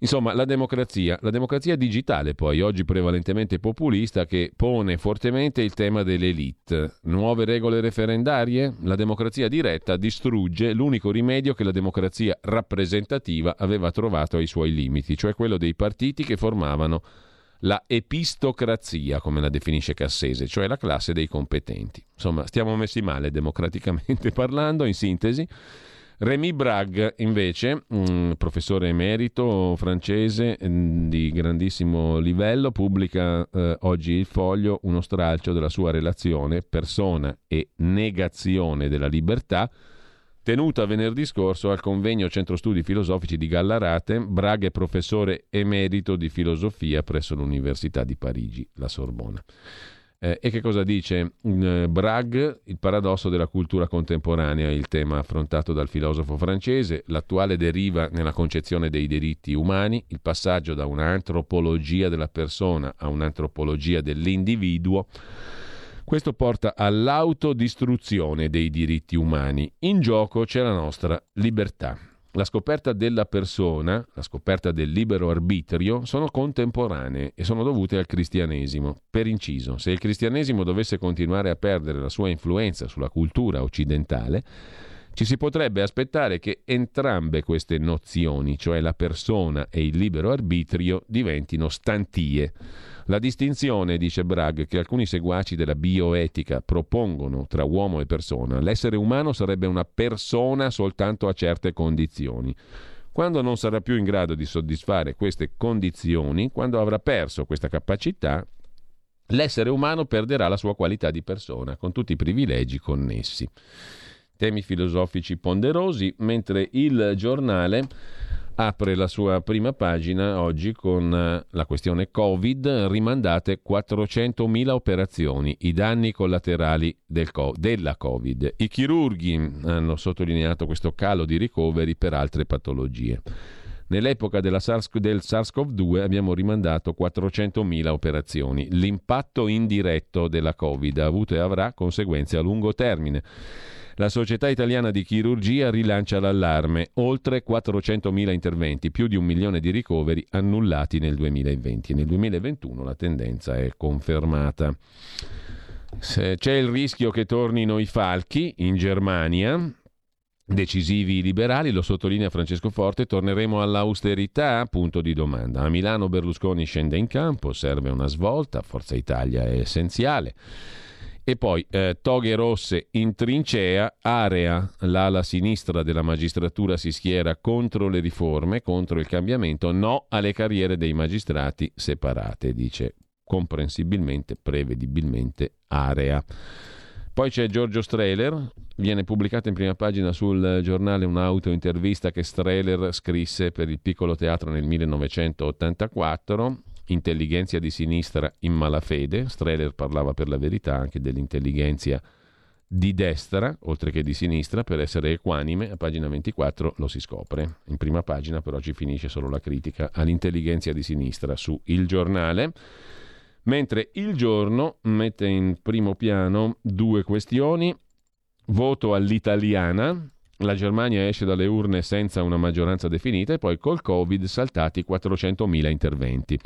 Insomma, la democrazia, la democrazia digitale poi, oggi prevalentemente populista, che pone fortemente il tema dell'elite. Nuove regole referendarie? La democrazia diretta distrugge l'unico rimedio che la democrazia rappresentativa aveva trovato ai suoi limiti, cioè quello dei partiti che formavano la epistocrazia, come la definisce Cassese, cioè la classe dei competenti. Insomma, stiamo messi male democraticamente parlando, in sintesi. Rémi Bragg, invece, un professore emerito francese mm, di grandissimo livello, pubblica eh, oggi il foglio uno stralcio della sua relazione Persona e negazione della libertà, tenuta venerdì scorso al convegno Centro Studi Filosofici di Gallarate. Bragg è professore emerito di filosofia presso l'Università di Parigi, la Sorbona. Eh, e che cosa dice eh, Bragg? Il paradosso della cultura contemporanea, il tema affrontato dal filosofo francese, l'attuale deriva nella concezione dei diritti umani, il passaggio da un'antropologia della persona a un'antropologia dell'individuo. Questo porta all'autodistruzione dei diritti umani. In gioco c'è la nostra libertà la scoperta della persona, la scoperta del libero arbitrio, sono contemporanee e sono dovute al cristianesimo. Per inciso, se il cristianesimo dovesse continuare a perdere la sua influenza sulla cultura occidentale, ci si potrebbe aspettare che entrambe queste nozioni, cioè la persona e il libero arbitrio, diventino stantie la distinzione, dice Bragg, che alcuni seguaci della bioetica propongono tra uomo e persona, l'essere umano sarebbe una persona soltanto a certe condizioni. Quando non sarà più in grado di soddisfare queste condizioni, quando avrà perso questa capacità, l'essere umano perderà la sua qualità di persona, con tutti i privilegi connessi. Temi filosofici ponderosi, mentre il giornale apre la sua prima pagina oggi con eh, la questione Covid, rimandate 400.000 operazioni, i danni collaterali del co- della Covid. I chirurghi hanno sottolineato questo calo di ricoveri per altre patologie. Nell'epoca SARS, del SARS-CoV-2 abbiamo rimandato 400.000 operazioni. L'impatto indiretto della Covid ha avuto e avrà conseguenze a lungo termine. La Società Italiana di Chirurgia rilancia l'allarme. Oltre 400.000 interventi, più di un milione di ricoveri annullati nel 2020. Nel 2021 la tendenza è confermata. Se c'è il rischio che tornino i falchi in Germania, decisivi liberali, lo sottolinea Francesco Forte, torneremo all'austerità? Punto di domanda. A Milano Berlusconi scende in campo, serve una svolta, Forza Italia è essenziale. E poi eh, toghe rosse in trincea, area, l'ala sinistra della magistratura si schiera contro le riforme, contro il cambiamento, no alle carriere dei magistrati separate, dice comprensibilmente, prevedibilmente, area. Poi c'è Giorgio Strehler, viene pubblicata in prima pagina sul giornale un'autointervista che Strehler scrisse per il piccolo teatro nel 1984 intelligenza di sinistra in malafede. Streller parlava per la verità anche dell'intelligenza di destra, oltre che di sinistra, per essere equanime, a pagina 24 lo si scopre. In prima pagina però ci finisce solo la critica all'intelligenza di sinistra su Il Giornale, mentre Il Giorno mette in primo piano due questioni, voto all'italiana, la Germania esce dalle urne senza una maggioranza definita e poi col Covid saltati 400.000 interventi.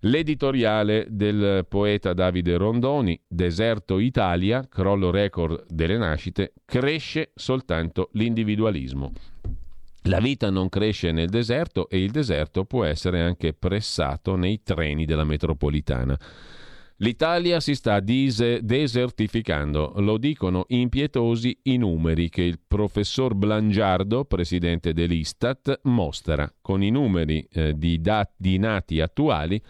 L'editoriale del poeta Davide Rondoni, Deserto Italia, crollo record delle nascite, cresce soltanto l'individualismo. La vita non cresce nel deserto e il deserto può essere anche pressato nei treni della metropolitana. L'Italia si sta dise- desertificando, lo dicono impietosi i numeri che il professor Blangiardo, presidente dell'Istat, mostra. Con i numeri eh, di, dat- di nati attuali,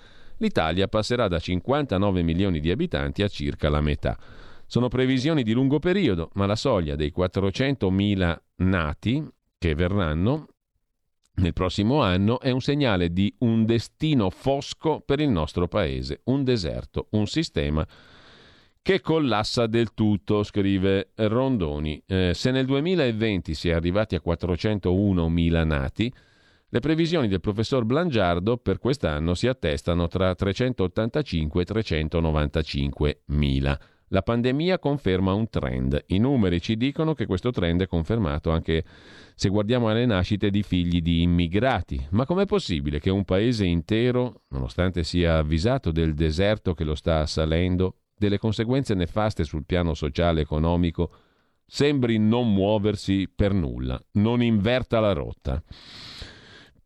l'Italia passerà da 59 milioni di abitanti a circa la metà. Sono previsioni di lungo periodo, ma la soglia dei 400.000 nati che verranno nel prossimo anno è un segnale di un destino fosco per il nostro paese, un deserto, un sistema che collassa del tutto, scrive Rondoni. Eh, se nel 2020 si è arrivati a 401.000 nati, le previsioni del professor Blangiardo per quest'anno si attestano tra 385 e 395 mila. La pandemia conferma un trend. I numeri ci dicono che questo trend è confermato anche se guardiamo alle nascite di figli di immigrati. Ma com'è possibile che un paese intero, nonostante sia avvisato del deserto che lo sta assalendo, delle conseguenze nefaste sul piano sociale e economico, sembri non muoversi per nulla, non inverta la rotta?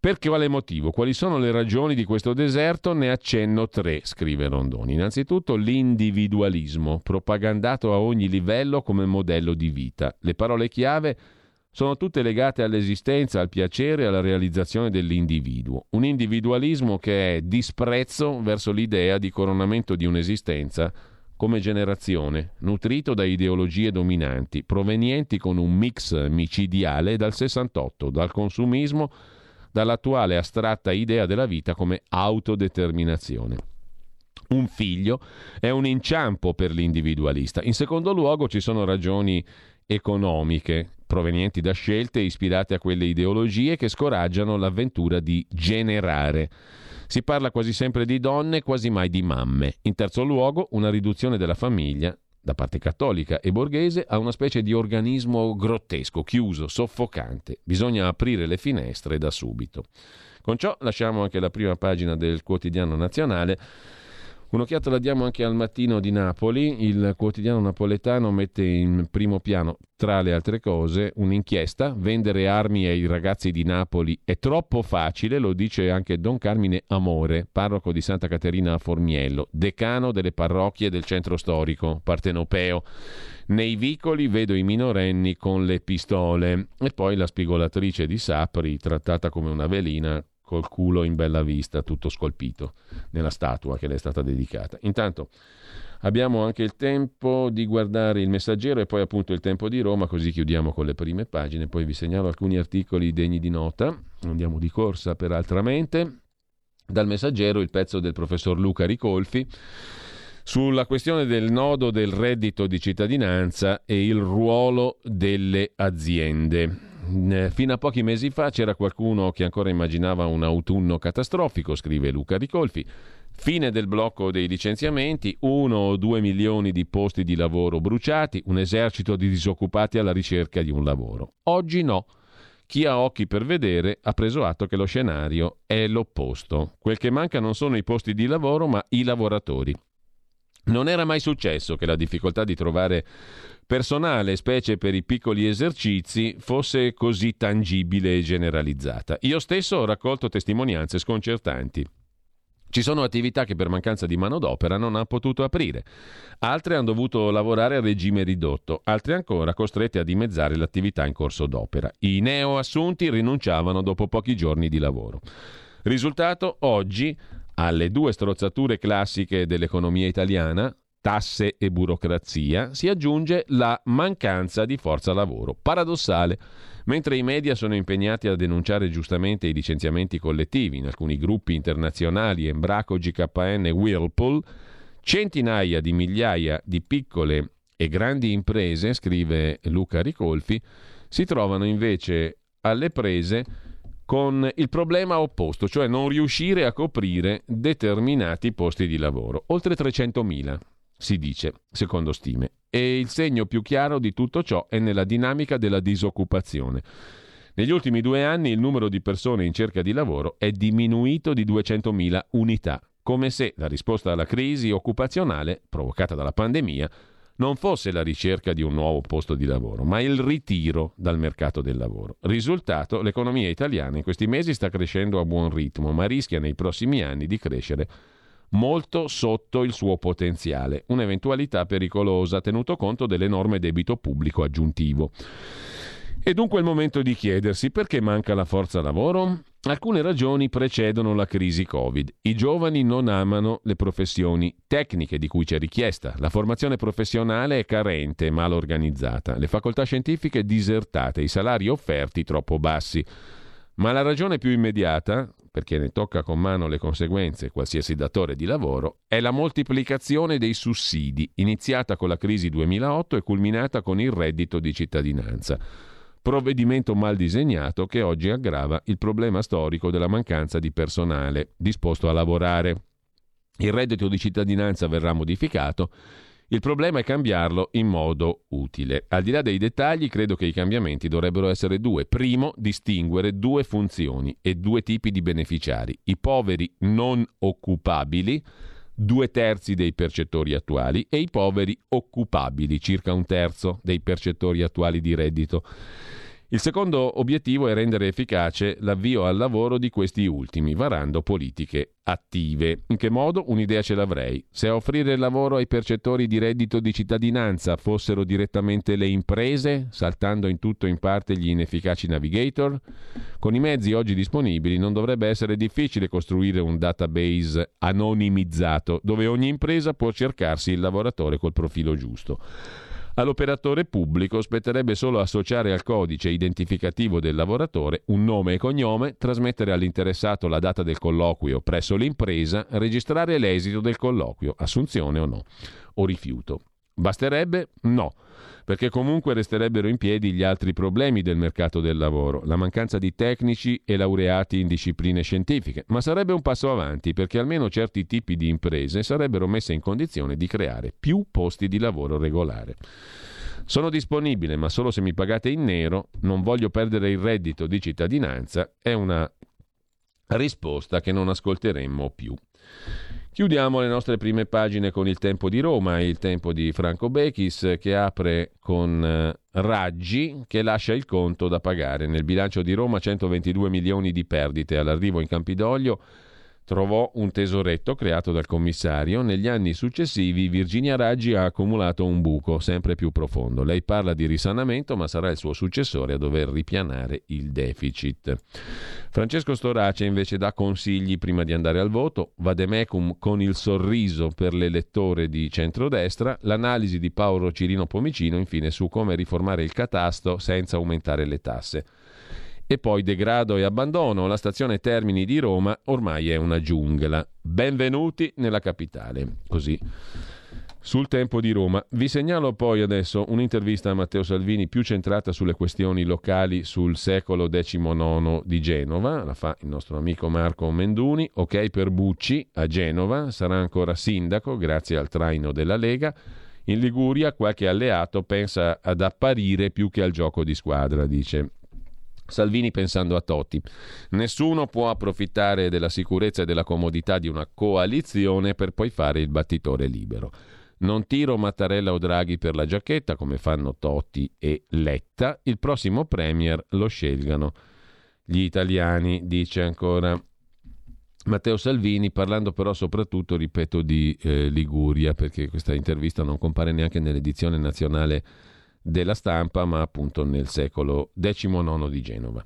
Per quale motivo? Quali sono le ragioni di questo deserto? Ne accenno tre, scrive Rondoni. Innanzitutto l'individualismo, propagandato a ogni livello come modello di vita. Le parole chiave sono tutte legate all'esistenza, al piacere e alla realizzazione dell'individuo. Un individualismo che è disprezzo verso l'idea di coronamento di un'esistenza come generazione, nutrito da ideologie dominanti, provenienti con un mix micidiale dal 68, dal consumismo dall'attuale astratta idea della vita come autodeterminazione. Un figlio è un inciampo per l'individualista. In secondo luogo ci sono ragioni economiche provenienti da scelte ispirate a quelle ideologie che scoraggiano l'avventura di generare. Si parla quasi sempre di donne, quasi mai di mamme. In terzo luogo, una riduzione della famiglia da parte cattolica e borghese a una specie di organismo grottesco, chiuso, soffocante. Bisogna aprire le finestre da subito. Con ciò lasciamo anche la prima pagina del quotidiano nazionale Un'occhiata la diamo anche al mattino di Napoli. Il quotidiano napoletano mette in primo piano, tra le altre cose, un'inchiesta. Vendere armi ai ragazzi di Napoli è troppo facile, lo dice anche Don Carmine Amore, parroco di Santa Caterina a Formiello, decano delle parrocchie del centro storico partenopeo. Nei vicoli vedo i minorenni con le pistole e poi la spigolatrice di Sapri, trattata come una velina, col culo in bella vista, tutto scolpito nella statua che le è stata dedicata. Intanto abbiamo anche il tempo di guardare il messaggero e poi appunto il tempo di Roma, così chiudiamo con le prime pagine, poi vi segnalo alcuni articoli degni di nota, andiamo di corsa per altra mente. Dal messaggero il pezzo del professor Luca Ricolfi sulla questione del nodo del reddito di cittadinanza e il ruolo delle aziende. Eh, fino a pochi mesi fa c'era qualcuno che ancora immaginava un autunno catastrofico, scrive Luca Ricolfi. Fine del blocco dei licenziamenti, uno o due milioni di posti di lavoro bruciati, un esercito di disoccupati alla ricerca di un lavoro. Oggi no. Chi ha occhi per vedere ha preso atto che lo scenario è l'opposto. Quel che manca non sono i posti di lavoro, ma i lavoratori. Non era mai successo che la difficoltà di trovare personale, specie per i piccoli esercizi, fosse così tangibile e generalizzata. Io stesso ho raccolto testimonianze sconcertanti. Ci sono attività che per mancanza di manodopera non hanno potuto aprire, altre hanno dovuto lavorare a regime ridotto, altre ancora costrette a dimezzare l'attività in corso d'opera. I neoassunti rinunciavano dopo pochi giorni di lavoro. Risultato, oggi, alle due strozzature classiche dell'economia italiana, tasse e burocrazia, si aggiunge la mancanza di forza lavoro. Paradossale. Mentre i media sono impegnati a denunciare giustamente i licenziamenti collettivi in alcuni gruppi internazionali, Embraco, GKN e Whirlpool, centinaia di migliaia di piccole e grandi imprese, scrive Luca Ricolfi, si trovano invece alle prese con il problema opposto, cioè non riuscire a coprire determinati posti di lavoro, oltre 300.000 si dice, secondo stime. E il segno più chiaro di tutto ciò è nella dinamica della disoccupazione. Negli ultimi due anni il numero di persone in cerca di lavoro è diminuito di 200.000 unità, come se la risposta alla crisi occupazionale provocata dalla pandemia non fosse la ricerca di un nuovo posto di lavoro, ma il ritiro dal mercato del lavoro. Risultato, l'economia italiana in questi mesi sta crescendo a buon ritmo, ma rischia nei prossimi anni di crescere molto sotto il suo potenziale, un'eventualità pericolosa tenuto conto dell'enorme debito pubblico aggiuntivo. E dunque il momento di chiedersi perché manca la forza lavoro? Alcune ragioni precedono la crisi Covid. I giovani non amano le professioni tecniche di cui c'è richiesta. La formazione professionale è carente e mal organizzata. Le facoltà scientifiche disertate, i salari offerti troppo bassi. Ma la ragione più immediata, perché ne tocca con mano le conseguenze qualsiasi datore di lavoro, è la moltiplicazione dei sussidi, iniziata con la crisi 2008 e culminata con il reddito di cittadinanza provvedimento mal disegnato che oggi aggrava il problema storico della mancanza di personale disposto a lavorare. Il reddito di cittadinanza verrà modificato, il problema è cambiarlo in modo utile. Al di là dei dettagli, credo che i cambiamenti dovrebbero essere due. Primo, distinguere due funzioni e due tipi di beneficiari. I poveri non occupabili, due terzi dei percettori attuali, e i poveri occupabili, circa un terzo dei percettori attuali di reddito. Il secondo obiettivo è rendere efficace l'avvio al lavoro di questi ultimi, varando politiche attive. In che modo? Un'idea ce l'avrei. Se a offrire lavoro ai percettori di reddito di cittadinanza fossero direttamente le imprese, saltando in tutto e in parte gli inefficaci navigator, con i mezzi oggi disponibili non dovrebbe essere difficile costruire un database anonimizzato dove ogni impresa può cercarsi il lavoratore col profilo giusto. All'operatore pubblico spetterebbe solo associare al codice identificativo del lavoratore un nome e cognome, trasmettere all'interessato la data del colloquio presso l'impresa, registrare l'esito del colloquio, assunzione o no, o rifiuto. Basterebbe? No perché comunque resterebbero in piedi gli altri problemi del mercato del lavoro, la mancanza di tecnici e laureati in discipline scientifiche, ma sarebbe un passo avanti perché almeno certi tipi di imprese sarebbero messe in condizione di creare più posti di lavoro regolare. Sono disponibile, ma solo se mi pagate in nero, non voglio perdere il reddito di cittadinanza, è una risposta che non ascolteremmo più. Chiudiamo le nostre prime pagine con il tempo di Roma, il tempo di Franco Bechis che apre con eh, Raggi che lascia il conto da pagare. Nel bilancio di Roma 122 milioni di perdite all'arrivo in Campidoglio trovò un tesoretto creato dal commissario. Negli anni successivi Virginia Raggi ha accumulato un buco sempre più profondo. Lei parla di risanamento, ma sarà il suo successore a dover ripianare il deficit. Francesco Storace invece dà consigli prima di andare al voto. Vademecum con il sorriso per l'elettore di centrodestra. L'analisi di Paolo Cirino Pomicino, infine, su come riformare il catasto senza aumentare le tasse. E poi degrado e abbandono. La stazione Termini di Roma ormai è una giungla. Benvenuti nella capitale. Così. Sul tempo di Roma. Vi segnalo poi adesso un'intervista a Matteo Salvini più centrata sulle questioni locali sul secolo XIX di Genova. La fa il nostro amico Marco Menduni. Ok per Bucci a Genova. Sarà ancora sindaco grazie al traino della Lega. In Liguria qualche alleato pensa ad apparire più che al gioco di squadra, dice Salvini pensando a Totti. Nessuno può approfittare della sicurezza e della comodità di una coalizione per poi fare il battitore libero. Non tiro Mattarella o Draghi per la giacchetta come fanno Totti e Letta. Il prossimo Premier lo scelgano gli italiani, dice ancora Matteo Salvini, parlando però soprattutto, ripeto, di eh, Liguria, perché questa intervista non compare neanche nell'edizione nazionale della stampa, ma appunto nel secolo XIX di Genova.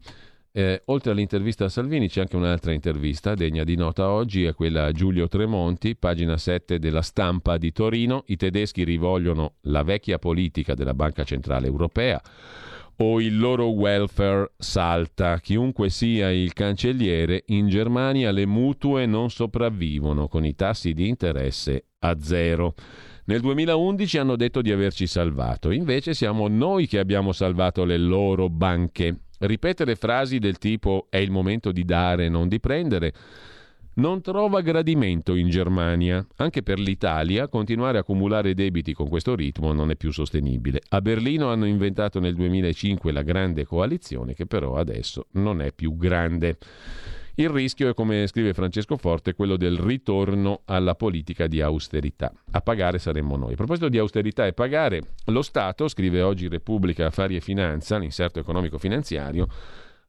Eh, oltre all'intervista a Salvini c'è anche un'altra intervista degna di nota oggi, è quella a Giulio Tremonti, pagina 7 della stampa di Torino. I tedeschi rivogliono la vecchia politica della Banca Centrale Europea o il loro welfare salta. Chiunque sia il cancelliere, in Germania le mutue non sopravvivono con i tassi di interesse a zero. Nel 2011 hanno detto di averci salvato, invece siamo noi che abbiamo salvato le loro banche. Ripetere frasi del tipo è il momento di dare, non di prendere non trova gradimento in Germania. Anche per l'Italia continuare a accumulare debiti con questo ritmo non è più sostenibile. A Berlino hanno inventato nel 2005 la grande coalizione che però adesso non è più grande. Il rischio è, come scrive Francesco Forte, quello del ritorno alla politica di austerità. A pagare saremmo noi. A proposito di austerità e pagare, lo Stato, scrive oggi Repubblica Affari e Finanza, l'inserto economico-finanziario,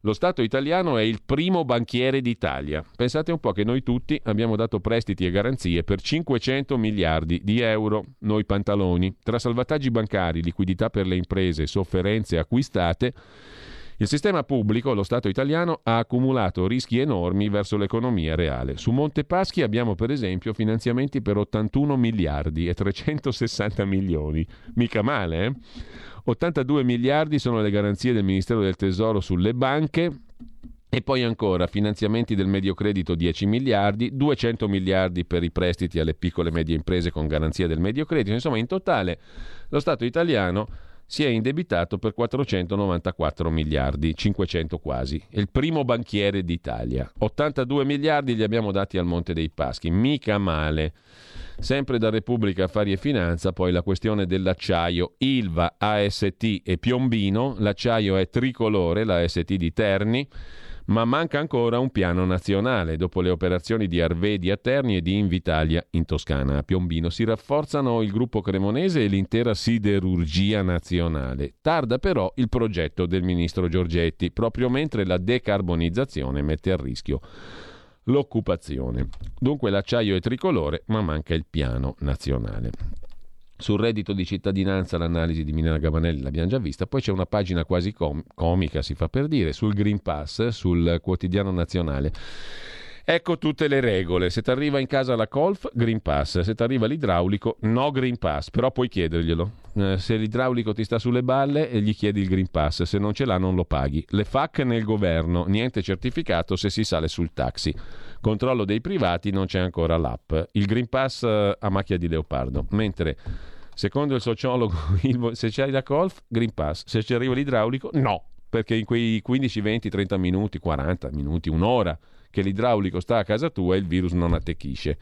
lo Stato italiano è il primo banchiere d'Italia. Pensate un po' che noi tutti abbiamo dato prestiti e garanzie per 500 miliardi di euro, noi pantaloni, tra salvataggi bancari, liquidità per le imprese, sofferenze acquistate. Il sistema pubblico, lo Stato italiano, ha accumulato rischi enormi verso l'economia reale. Su Monte Paschi abbiamo per esempio finanziamenti per 81 miliardi e 360 milioni. Mica male, eh? 82 miliardi sono le garanzie del Ministero del Tesoro sulle banche. E poi ancora finanziamenti del medio credito 10 miliardi, 200 miliardi per i prestiti alle piccole e medie imprese con garanzia del medio credito. Insomma, in totale lo Stato italiano si è indebitato per 494 miliardi, 500 quasi. È il primo banchiere d'Italia. 82 miliardi li abbiamo dati al Monte dei Paschi, mica male. Sempre da Repubblica Affari e Finanza, poi la questione dell'acciaio, Ilva, AST e Piombino, l'acciaio è tricolore, la AST di Terni, ma manca ancora un piano nazionale. Dopo le operazioni di Arvedi a Terni e di Invitalia in Toscana. A Piombino si rafforzano il gruppo cremonese e l'intera siderurgia nazionale. Tarda però il progetto del ministro Giorgetti, proprio mentre la decarbonizzazione mette a rischio l'occupazione. Dunque l'acciaio è tricolore, ma manca il piano nazionale. Sul reddito di cittadinanza l'analisi di Milena Gavanelli l'abbiamo già vista, poi c'è una pagina quasi com- comica, si fa per dire, sul Green Pass, sul quotidiano nazionale. Ecco tutte le regole. Se ti arriva in casa la Colf, Green Pass. Se ti arriva l'idraulico, no Green Pass. Però puoi chiederglielo. Eh, se l'idraulico ti sta sulle balle, e gli chiedi il Green Pass. Se non ce l'ha, non lo paghi. Le FAC nel governo, niente certificato se si sale sul taxi. Controllo dei privati, non c'è ancora l'app. Il Green Pass eh, a macchia di leopardo. Mentre, secondo il sociologo, se c'hai la Colf, Green Pass. Se ci arriva l'idraulico, no. Perché in quei 15, 20, 30 minuti, 40 minuti, un'ora che l'idraulico sta a casa tua il virus non attecchisce.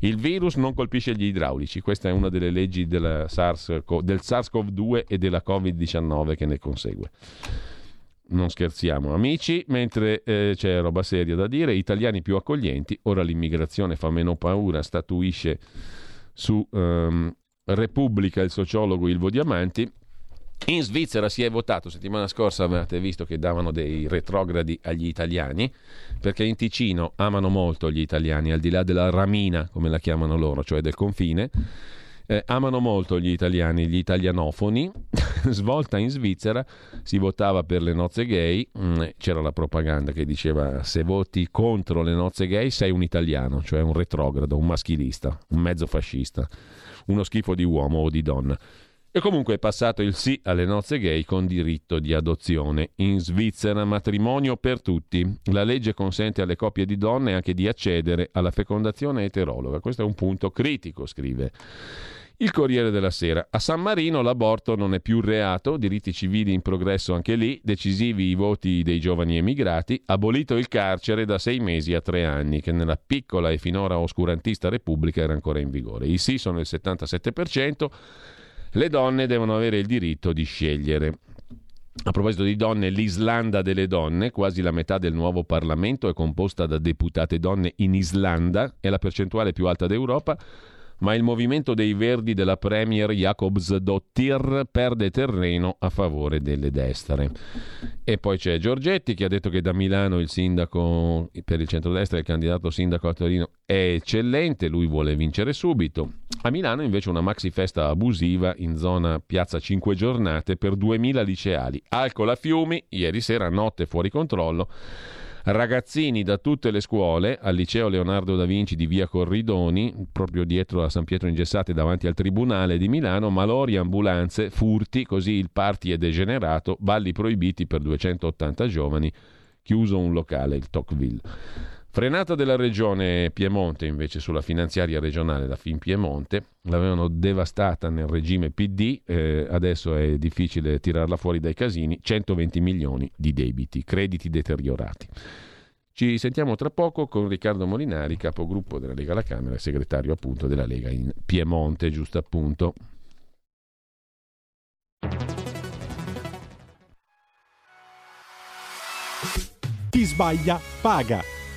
Il virus non colpisce gli idraulici, questa è una delle leggi del SARS-CoV-2 e della Covid-19 che ne consegue. Non scherziamo, amici, mentre eh, c'è roba seria da dire, italiani più accoglienti, ora l'immigrazione fa meno paura, statuisce su um, Repubblica il sociologo Ilvo Diamanti, in Svizzera si è votato, settimana scorsa avete visto che davano dei retrogradi agli italiani, perché in Ticino amano molto gli italiani, al di là della ramina, come la chiamano loro, cioè del confine. Eh, amano molto gli italiani, gli italianofoni. Svolta in Svizzera si votava per le nozze gay, mm, c'era la propaganda che diceva se voti contro le nozze gay sei un italiano, cioè un retrogrado, un maschilista, un mezzo fascista, uno schifo di uomo o di donna. E comunque è passato il sì alle nozze gay con diritto di adozione. In Svizzera matrimonio per tutti. La legge consente alle coppie di donne anche di accedere alla fecondazione eterologa. Questo è un punto critico, scrive. Il Corriere della Sera. A San Marino l'aborto non è più reato, diritti civili in progresso anche lì, decisivi i voti dei giovani emigrati, abolito il carcere da sei mesi a tre anni, che nella piccola e finora oscurantista Repubblica era ancora in vigore. I sì sono il 77%, le donne devono avere il diritto di scegliere. A proposito di donne, l'Islanda delle donne, quasi la metà del nuovo Parlamento è composta da deputate donne in Islanda, è la percentuale più alta d'Europa ma il movimento dei Verdi della Premier Jacobsdottir perde terreno a favore delle destre. E poi c'è Giorgetti che ha detto che da Milano il sindaco per il centrodestra, il candidato sindaco a Torino, è eccellente, lui vuole vincere subito. A Milano invece una maxi festa abusiva in zona Piazza Cinque Giornate per 2000 liceali. Alcol a fiumi, ieri sera notte fuori controllo ragazzini da tutte le scuole al liceo Leonardo da Vinci di via Corridoni, proprio dietro a San Pietro Ingessate davanti al Tribunale di Milano, malori, ambulanze, furti, così il party è degenerato, balli proibiti per 280 giovani, chiuso un locale, il Tocqueville. Frenata della regione Piemonte invece sulla finanziaria regionale da Fin Piemonte, l'avevano devastata nel regime PD, eh, adesso è difficile tirarla fuori dai casini, 120 milioni di debiti, crediti deteriorati. Ci sentiamo tra poco con Riccardo Molinari, capogruppo della Lega alla Camera e segretario appunto della Lega in Piemonte, giusto appunto. Chi sbaglia paga.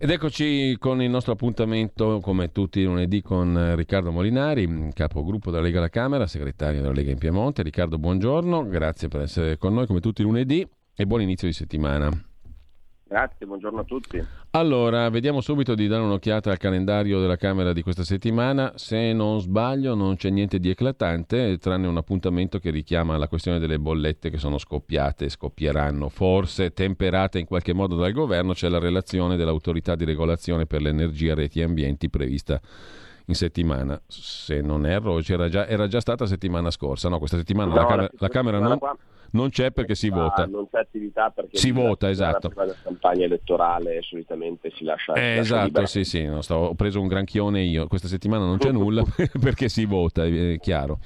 Ed eccoci con il nostro appuntamento, come tutti i lunedì, con eh, Riccardo Molinari, capogruppo della Lega alla Camera, segretario della Lega in Piemonte. Riccardo, buongiorno, grazie per essere con noi come tutti i lunedì e buon inizio di settimana. Grazie, buongiorno a tutti. Allora, vediamo subito di dare un'occhiata al calendario della Camera di questa settimana. Se non sbaglio, non c'è niente di eclatante, tranne un appuntamento che richiama la questione delle bollette che sono scoppiate scoppieranno, forse temperate in qualche modo dal governo. C'è la relazione dell'autorità di regolazione per l'energia, reti e ambienti prevista in settimana. Se non erro, c'era già, era già stata settimana scorsa. No, questa settimana la, No, Camera, la Camera non, qua non c'è perché si ah, vota. Non c'è attività perché Si vota, esatto. Prima della campagna elettorale solitamente si lascia, si Eh, lascia esatto, sì, sì, no, stavo- ho preso un granchione io. Questa settimana non c'è nulla perché si vota, è chiaro.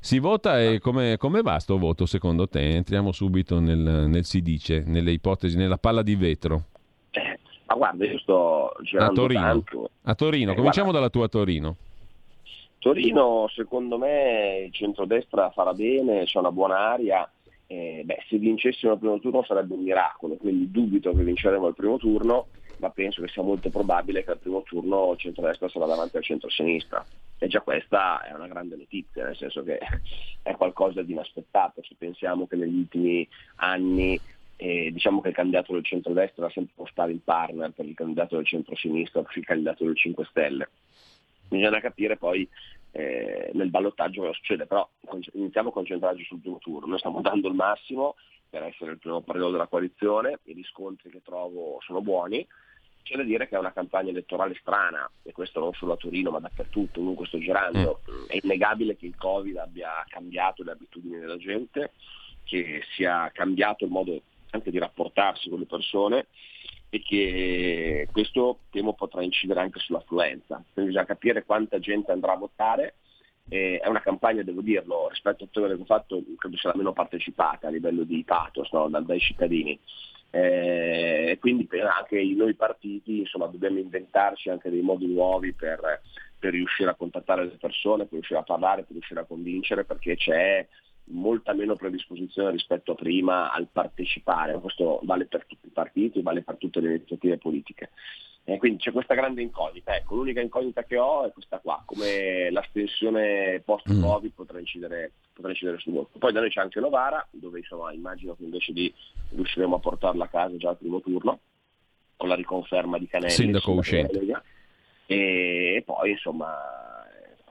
Si vota e come, come va sto voto secondo te? Entriamo subito nel, nel si dice, nelle ipotesi, nella palla di vetro. Eh, ma guarda, io sto A girando Torino. tanto. A Torino, Eh, cominciamo guarda. dalla tua Torino. Torino, secondo me, il centrodestra farà bene, c'è una buona aria. Eh, beh, se vincessimo il primo turno sarebbe un miracolo, quindi dubito che vinceremo il primo turno, ma penso che sia molto probabile che al primo turno il centrodestra sarà davanti al centrosinistra. E già questa è una grande notizia, nel senso che è qualcosa di inaspettato. Se pensiamo che negli ultimi anni eh, diciamo che il candidato del centrodestra era sempre uno sparring partner per il candidato del centrosinistra, per il candidato del 5 Stelle. Bisogna capire poi eh, nel ballottaggio cosa succede, però iniziamo a concentrarci sul primo turno. Noi stiamo dando il massimo per essere il primo partito della coalizione, i riscontri che trovo sono buoni. C'è da dire che è una campagna elettorale strana, e questo non solo a Torino ma dappertutto, ovunque sto girando. È innegabile che il Covid abbia cambiato le abitudini della gente, che sia cambiato il modo anche di rapportarsi con le persone e che questo temo potrà incidere anche sull'affluenza. Quindi bisogna capire quanta gente andrà a votare. Eh, è una campagna, devo dirlo, rispetto a quelle che ho fatto, credo sia la meno partecipata a livello di pathos no? dai cittadini. Eh, quindi anche noi partiti insomma, dobbiamo inventarci anche dei modi nuovi per, per riuscire a contattare le persone, per riuscire a parlare, per riuscire a convincere, perché c'è molta meno predisposizione rispetto a prima al partecipare, questo vale per tutti i partiti, vale per tutte le iniziative politiche. Eh, quindi c'è questa grande incognita, ecco, l'unica incognita che ho è questa qua, come l'astensione post-Covid potrà incidere, potrà incidere sul voto. Poi da noi c'è anche Novara, dove insomma immagino che invece di riusciremo a portarla a casa già al primo turno, con la riconferma di Canelli. Sindaco uscente. E poi insomma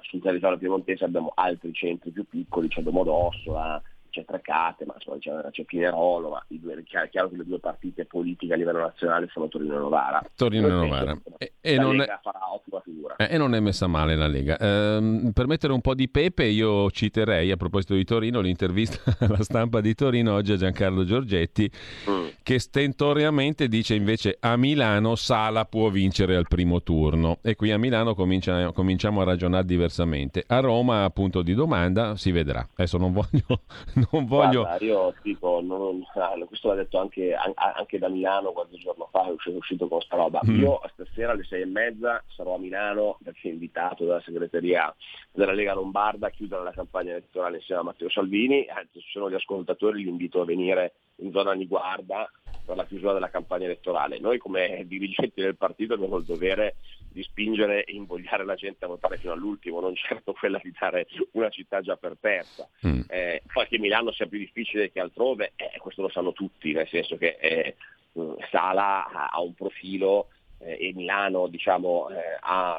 sul territorio piemontese abbiamo altri centri più piccoli, c'è Domodossola, c'è Trecate, ma insomma, c'è, c'è Pinerolo, ma due, è chiaro che le due partite politiche a livello nazionale sono Torino e Novara. Torino e Novara. E, e, non è, farà ottima figura. Eh, e non è messa male la Lega. Eh, per mettere un po' di pepe io citerei a proposito di Torino l'intervista alla stampa di Torino oggi a Giancarlo Giorgetti mm. che stentoriamente dice invece a Milano Sala può vincere al primo turno e qui a Milano comincia, cominciamo a ragionare diversamente. A Roma appunto di domanda si vedrà. Adesso non voglio non voglio... Guarda, io dico, non, ah, questo l'ha detto anche, anche, da Milano qualche giorno fa, è uscito, è uscito con sta roba. Mm. Io stasera alle sei e mezza sarò a Milano perché invitato dalla segreteria della Lega Lombarda a chiudere la campagna elettorale insieme a Matteo Salvini, anzi ci sono gli ascoltatori, li invito a venire in zona Niguarda per la chiusura della campagna elettorale. Noi come dirigenti del partito abbiamo il dovere di spingere e invogliare la gente a votare fino all'ultimo, non certo quella di dare una città già per persa. Mm. Eh, poi che Milano sia più difficile che altrove, eh, questo lo sanno tutti, nel senso che eh, mm, Sala ha un profilo eh, e Milano diciamo, eh, ha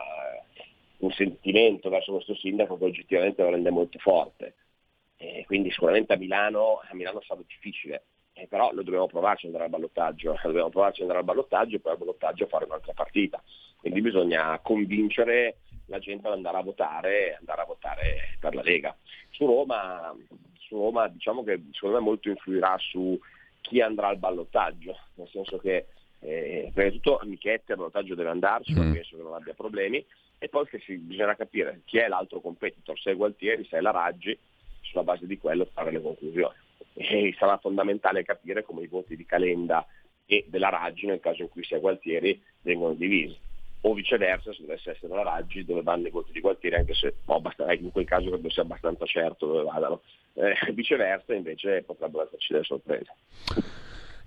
un sentimento verso questo sindaco che oggettivamente lo rende molto forte. quindi sicuramente a Milano, a Milano sarà difficile. Eh, però lo dobbiamo provarci ad andare al ballottaggio, dobbiamo provarci ad andare al ballottaggio e poi al ballottaggio fare un'altra partita. Quindi bisogna convincere la gente ad andare a votare, andare a votare per la Lega. Su Roma, su Roma diciamo che secondo me molto influirà su chi andrà al ballottaggio, nel senso che eh, prima di tutto Michetti al ballottaggio deve andarci, mm. penso che non abbia problemi, e poi che si, bisogna capire chi è l'altro competitor, se è Gualtieri, se è la Raggi, sulla base di quello fare le conclusioni. E sarà fondamentale capire come i voti di Calenda e della Raggi, nel caso in cui sia Gualtieri, vengono divisi. O viceversa se dovesse essere la Raggi dove vanno i voti di Gualtieri anche se oh, basta, in quel caso credo sia abbastanza certo dove vadano. Eh, viceversa invece potrebbero esserci delle sorprese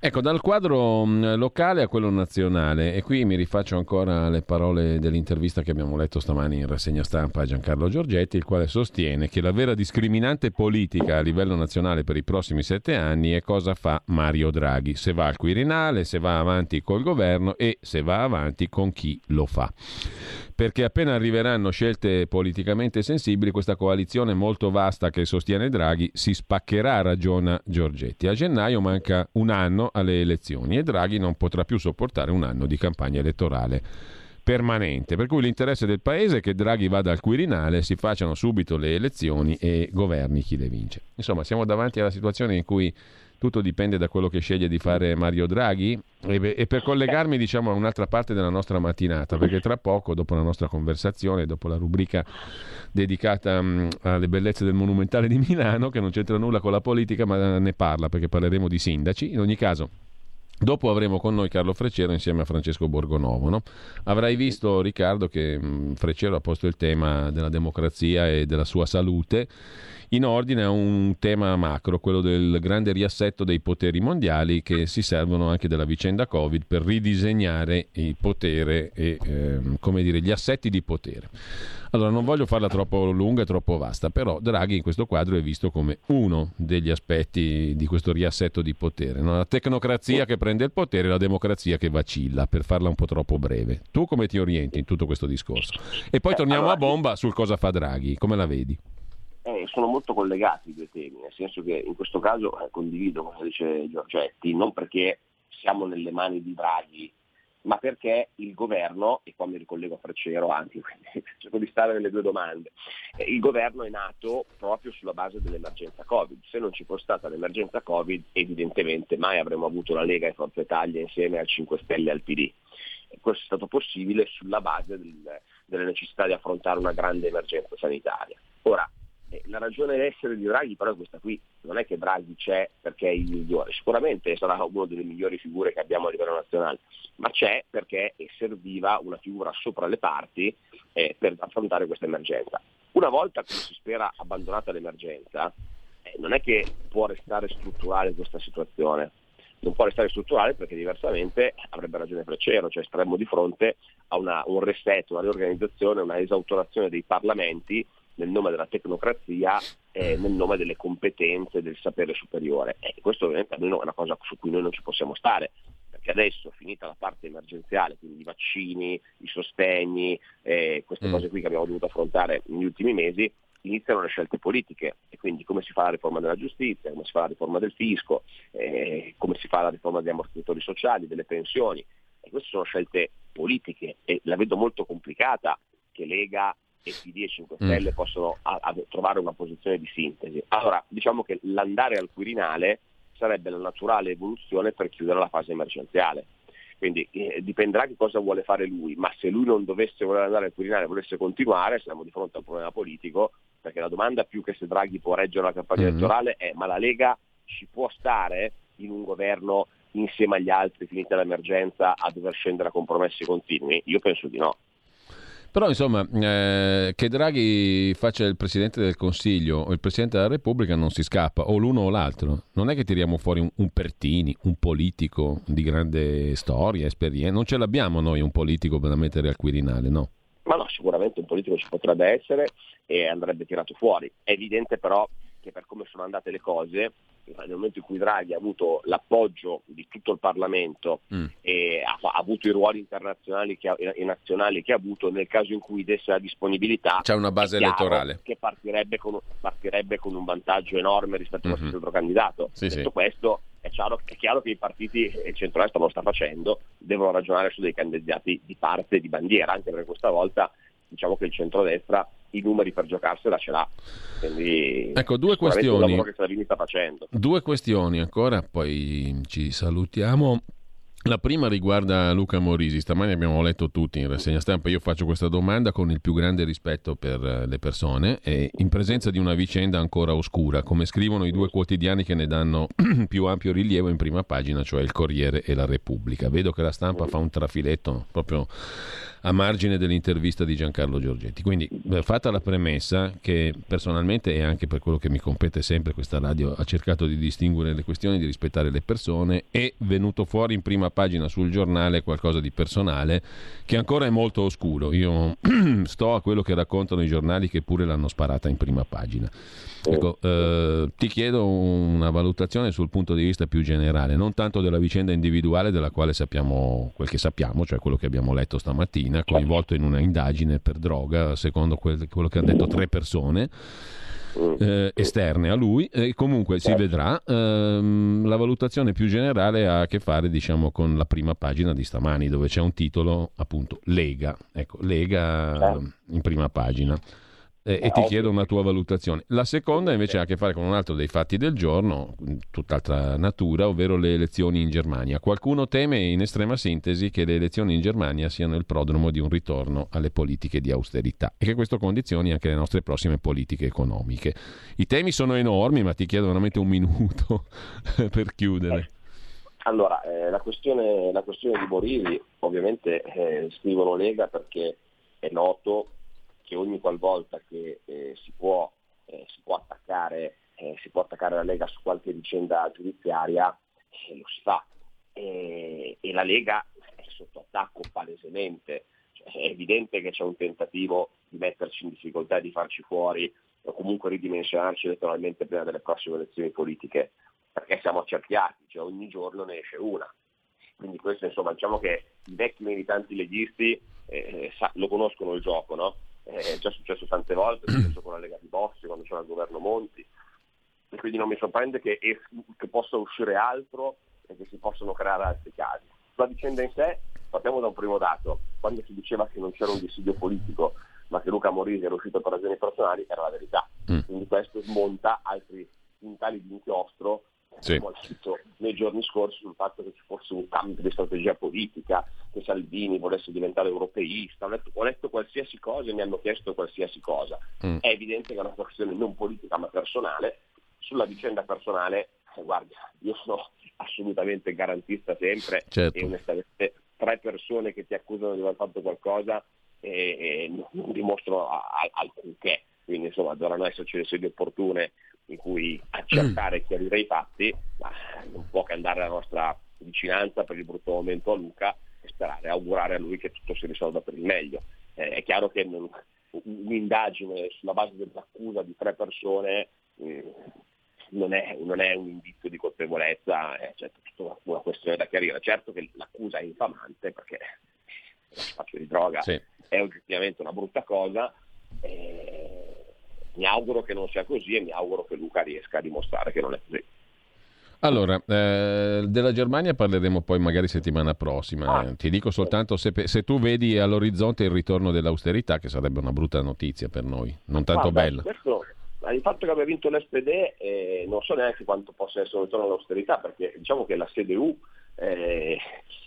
Ecco, dal quadro mm, locale a quello nazionale, e qui mi rifaccio ancora alle parole dell'intervista che abbiamo letto stamani in rassegna stampa a Giancarlo Giorgetti, il quale sostiene che la vera discriminante politica a livello nazionale per i prossimi sette anni è cosa fa Mario Draghi, se va al Quirinale, se va avanti col governo e se va avanti con chi lo fa perché appena arriveranno scelte politicamente sensibili, questa coalizione molto vasta che sostiene Draghi si spaccherà, ragiona Giorgetti. A gennaio manca un anno alle elezioni e Draghi non potrà più sopportare un anno di campagna elettorale permanente. Per cui l'interesse del Paese è che Draghi vada al Quirinale, si facciano subito le elezioni e governi chi le vince. Insomma, siamo davanti alla situazione in cui tutto dipende da quello che sceglie di fare Mario Draghi. E, e, per collegarmi diciamo a un'altra parte della nostra mattinata, perché tra poco, dopo la nostra conversazione, dopo la rubrica dedicata um, alle bellezze del Monumentale di Milano, che non c'entra nulla con la politica, ma ne parla perché parleremo di sindaci. In ogni caso. Dopo avremo con noi Carlo Freccero insieme a Francesco Borgonovo. No? Avrai visto, Riccardo, che um, Freccero ha posto il tema della democrazia e della sua salute in ordine a un tema macro, quello del grande riassetto dei poteri mondiali che si servono anche della vicenda Covid per ridisegnare il potere e ehm, come dire, gli assetti di potere. Allora, non voglio farla troppo lunga e troppo vasta, però Draghi in questo quadro è visto come uno degli aspetti di questo riassetto di potere. No? La tecnocrazia che prende il potere e la democrazia che vacilla, per farla un po' troppo breve. Tu come ti orienti in tutto questo discorso? E poi torniamo a bomba sul cosa fa Draghi, come la vedi? Eh, sono molto collegati i due temi, nel senso che in questo caso eh, condivido come dice Giorgetti, non perché siamo nelle mani di Draghi, ma perché il governo, e qua mi ricollego a Freccero anche, quindi cerco di stare nelle due domande, eh, il governo è nato proprio sulla base dell'emergenza Covid. Se non ci fosse stata l'emergenza Covid, evidentemente mai avremmo avuto la Lega e Forza Italia insieme al 5 Stelle e al PD. Questo è stato possibile sulla base del, delle necessità di affrontare una grande emergenza sanitaria. Ora, la ragione d'essere di Draghi però è questa qui, non è che Draghi c'è perché è il migliore, sicuramente sarà una delle migliori figure che abbiamo a livello nazionale, ma c'è perché serviva una figura sopra le parti eh, per affrontare questa emergenza. Una volta che si spera abbandonata l'emergenza, eh, non è che può restare strutturale questa situazione, non può restare strutturale perché diversamente avrebbe ragione Freccero, cioè staremmo di fronte a una, un reset, una riorganizzazione, una esautorazione dei parlamenti nel nome della tecnocrazia e nel nome delle competenze, del sapere superiore. E questo ovviamente è una cosa su cui noi non ci possiamo stare, perché adesso, finita la parte emergenziale, quindi i vaccini, i sostegni, eh, queste mm. cose qui che abbiamo dovuto affrontare negli ultimi mesi, iniziano le scelte politiche e quindi come si fa la riforma della giustizia, come si fa la riforma del fisco, eh, come si fa la riforma degli ammortizzatori sociali, delle pensioni. E queste sono scelte politiche e la vedo molto complicata che Lega e PD e 5 mm. Stelle mm. possono a, a trovare una posizione di sintesi. Allora, diciamo che l'andare al Quirinale sarebbe la naturale evoluzione per chiudere la fase emergenziale. Quindi eh, dipenderà che cosa vuole fare lui, ma se lui non dovesse voler andare al Quirinale e volesse continuare, siamo di fronte a un problema politico, perché la domanda più che se Draghi può reggere la campagna mm-hmm. elettorale è ma la Lega ci può stare in un governo insieme agli altri finita l'emergenza a dover scendere a compromessi continui? Io penso di no. Però insomma, eh, che Draghi faccia il Presidente del Consiglio o il Presidente della Repubblica non si scappa, o l'uno o l'altro. Non è che tiriamo fuori un, un Pertini, un politico di grande storia, esperienza. Non ce l'abbiamo noi un politico per mettere al Quirinale, no? Ma no, sicuramente un politico ci potrebbe essere e andrebbe tirato fuori. È evidente però che per come sono andate le cose, nel momento in cui Draghi ha avuto l'appoggio di tutto il Parlamento mm. e ha, ha, avuto i ruoli internazionali che ha, e nazionali che ha avuto, nel caso in cui desse la disponibilità, c'è una base elettorale che partirebbe con, partirebbe con, un vantaggio enorme rispetto mm-hmm. a qualsiasi altro candidato. Sì, Detto sì. questo, è chiaro, è chiaro, che i partiti e il centro-est lo sta facendo, devono ragionare su dei candidati di parte di bandiera, anche perché questa volta diciamo che il centrodestra i numeri per giocarsela ce l'ha. Quindi ecco, due questioni. Due questioni ancora, poi ci salutiamo. La prima riguarda Luca Morisi, stamani abbiamo letto tutti in rassegna stampa, io faccio questa domanda con il più grande rispetto per eh, le persone e in presenza di una vicenda ancora oscura, come scrivono i due quotidiani che ne danno più ampio rilievo in prima pagina, cioè il Corriere e la Repubblica. Vedo che la stampa fa un trafiletto proprio a margine dell'intervista di Giancarlo Giorgetti. Quindi, fatta la premessa che personalmente e anche per quello che mi compete sempre questa radio ha cercato di distinguere le questioni, di rispettare le persone, è venuto fuori in prima pagina sul giornale qualcosa di personale che ancora è molto oscuro. Io sto a quello che raccontano i giornali che pure l'hanno sparata in prima pagina. Ecco, eh, ti chiedo una valutazione sul punto di vista più generale, non tanto della vicenda individuale della quale sappiamo quel che sappiamo, cioè quello che abbiamo letto stamattina, coinvolto in una indagine per droga, secondo quel, quello che hanno detto tre persone. Eh, esterne a lui e comunque si vedrà. Ehm, la valutazione più generale ha a che fare diciamo con la prima pagina di stamani dove c'è un titolo appunto Lega. Ecco Lega in prima pagina eh, e ti chiedo una tua valutazione. La seconda invece ha a che fare con un altro dei fatti del giorno, tutt'altra natura, ovvero le elezioni in Germania. Qualcuno teme in estrema sintesi che le elezioni in Germania siano il prodromo di un ritorno alle politiche di austerità e che questo condizioni anche le nostre prossime politiche economiche. I temi sono enormi, ma ti chiedo veramente un minuto per chiudere. Allora, eh, la, questione, la, questione, di Borisi ovviamente eh, scrivono Lega perché è noto che ogni qualvolta che eh, si, può, eh, si, può attaccare, eh, si, può, attaccare, la Lega su qualche vicenda giudiziaria eh, lo si fa. E, e, la Lega è sotto attacco palesemente. Cioè, è evidente che c'è un tentativo di metterci in difficoltà di farci fuori o comunque ridimensionarci elettoralmente prima delle prossime elezioni politiche, perché siamo accerchiati, cioè ogni giorno ne esce una. Quindi questo insomma diciamo che i vecchi militanti leghisti eh, sa, lo conoscono il gioco, no? È già successo tante volte, è successo con la Lega di Bossi, quando c'era il governo Monti, e quindi non mi sorprende che, che possa uscire altro e che si possano creare altri casi. Sulla vicenda in sé partiamo da un primo dato, quando si diceva che non c'era un dissidio politico ma che Luca Morisi era uscito per ragioni personali, era la verità. Mm. Quindi questo smonta altri quintali di inchiostro sì. abbiamo letto nei giorni scorsi sul fatto che ci fosse un cambio di strategia politica, che Salvini volesse diventare europeista, ho letto, ho letto qualsiasi cosa e mi hanno chiesto qualsiasi cosa. Mm. È evidente che è una questione non politica ma personale. Sulla vicenda personale, eh, guarda, io sono assolutamente garantista sempre certo. e onestamente tre persone che ti accusano di aver fatto qualcosa e, e non dimostrano alcunché. Quindi insomma dovranno esserci le sedi opportune in cui accertare e chiarire i fatti, ma non può che andare la nostra vicinanza per il brutto momento a Luca e sperare, augurare a lui che tutto si risolva per il meglio. Eh, è chiaro che non, un'indagine sulla base dell'accusa di tre persone eh, non, è, non, è, un indizio di colpevolezza, è certo, tutta una questione da chiarire. Certo che l'accusa è infamante perché lo spazio di droga sì. è oggettivamente una brutta cosa. Eh, Mi auguro che non sia così e mi auguro che Luca riesca a dimostrare che non è così. Allora, eh, della Germania parleremo poi magari settimana prossima. Ah. Ti dico soltanto se, se, tu vedi all'orizzonte il ritorno dell'austerità, che sarebbe una brutta notizia per noi, non tanto Guarda, bella. Questo, il fatto che abbia vinto l'SPD eh, non so neanche quanto possa essere un ritorno all'austerità, perché diciamo che la CDU eh,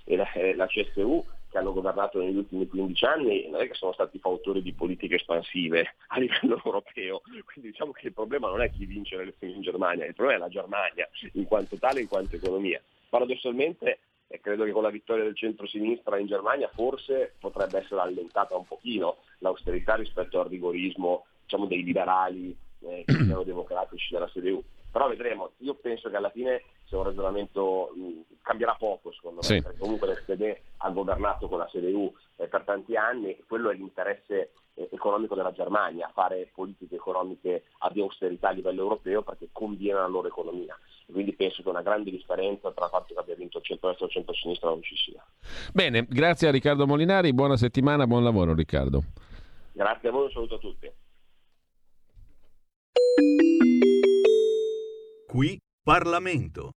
e la, la CSU che hanno governato negli ultimi 15 anni non è che sono stati fautori di politiche espansive a livello europeo, quindi diciamo che il problema non è chi vince le elezioni in Germania, il problema è la Germania in quanto tale, in quanto economia. Paradossalmente e credo che con la vittoria del centro-sinistra in Germania forse potrebbe essere allentata un pochino l'austerità rispetto al rigorismo diciamo, dei liberali eh, democratici della CDU. Però vedremo, io penso che alla fine sia un ragionamento, mh, cambierà poco secondo me, Sì. perché comunque l'SPD ha governato con la CDU eh, per tanti anni e quello è l'interesse eh, economico della Germania, fare politiche economiche di austerità a livello europeo perché conviene alla loro economia. Quindi penso che una grande differenza tra il fatto che abbia vinto il centro-destra e il centro-sinistra non ci sia. Bene, grazie a Riccardo Molinari, buona settimana, buon lavoro Riccardo. Grazie a voi, un saluto a tutti. Qui Parlamento.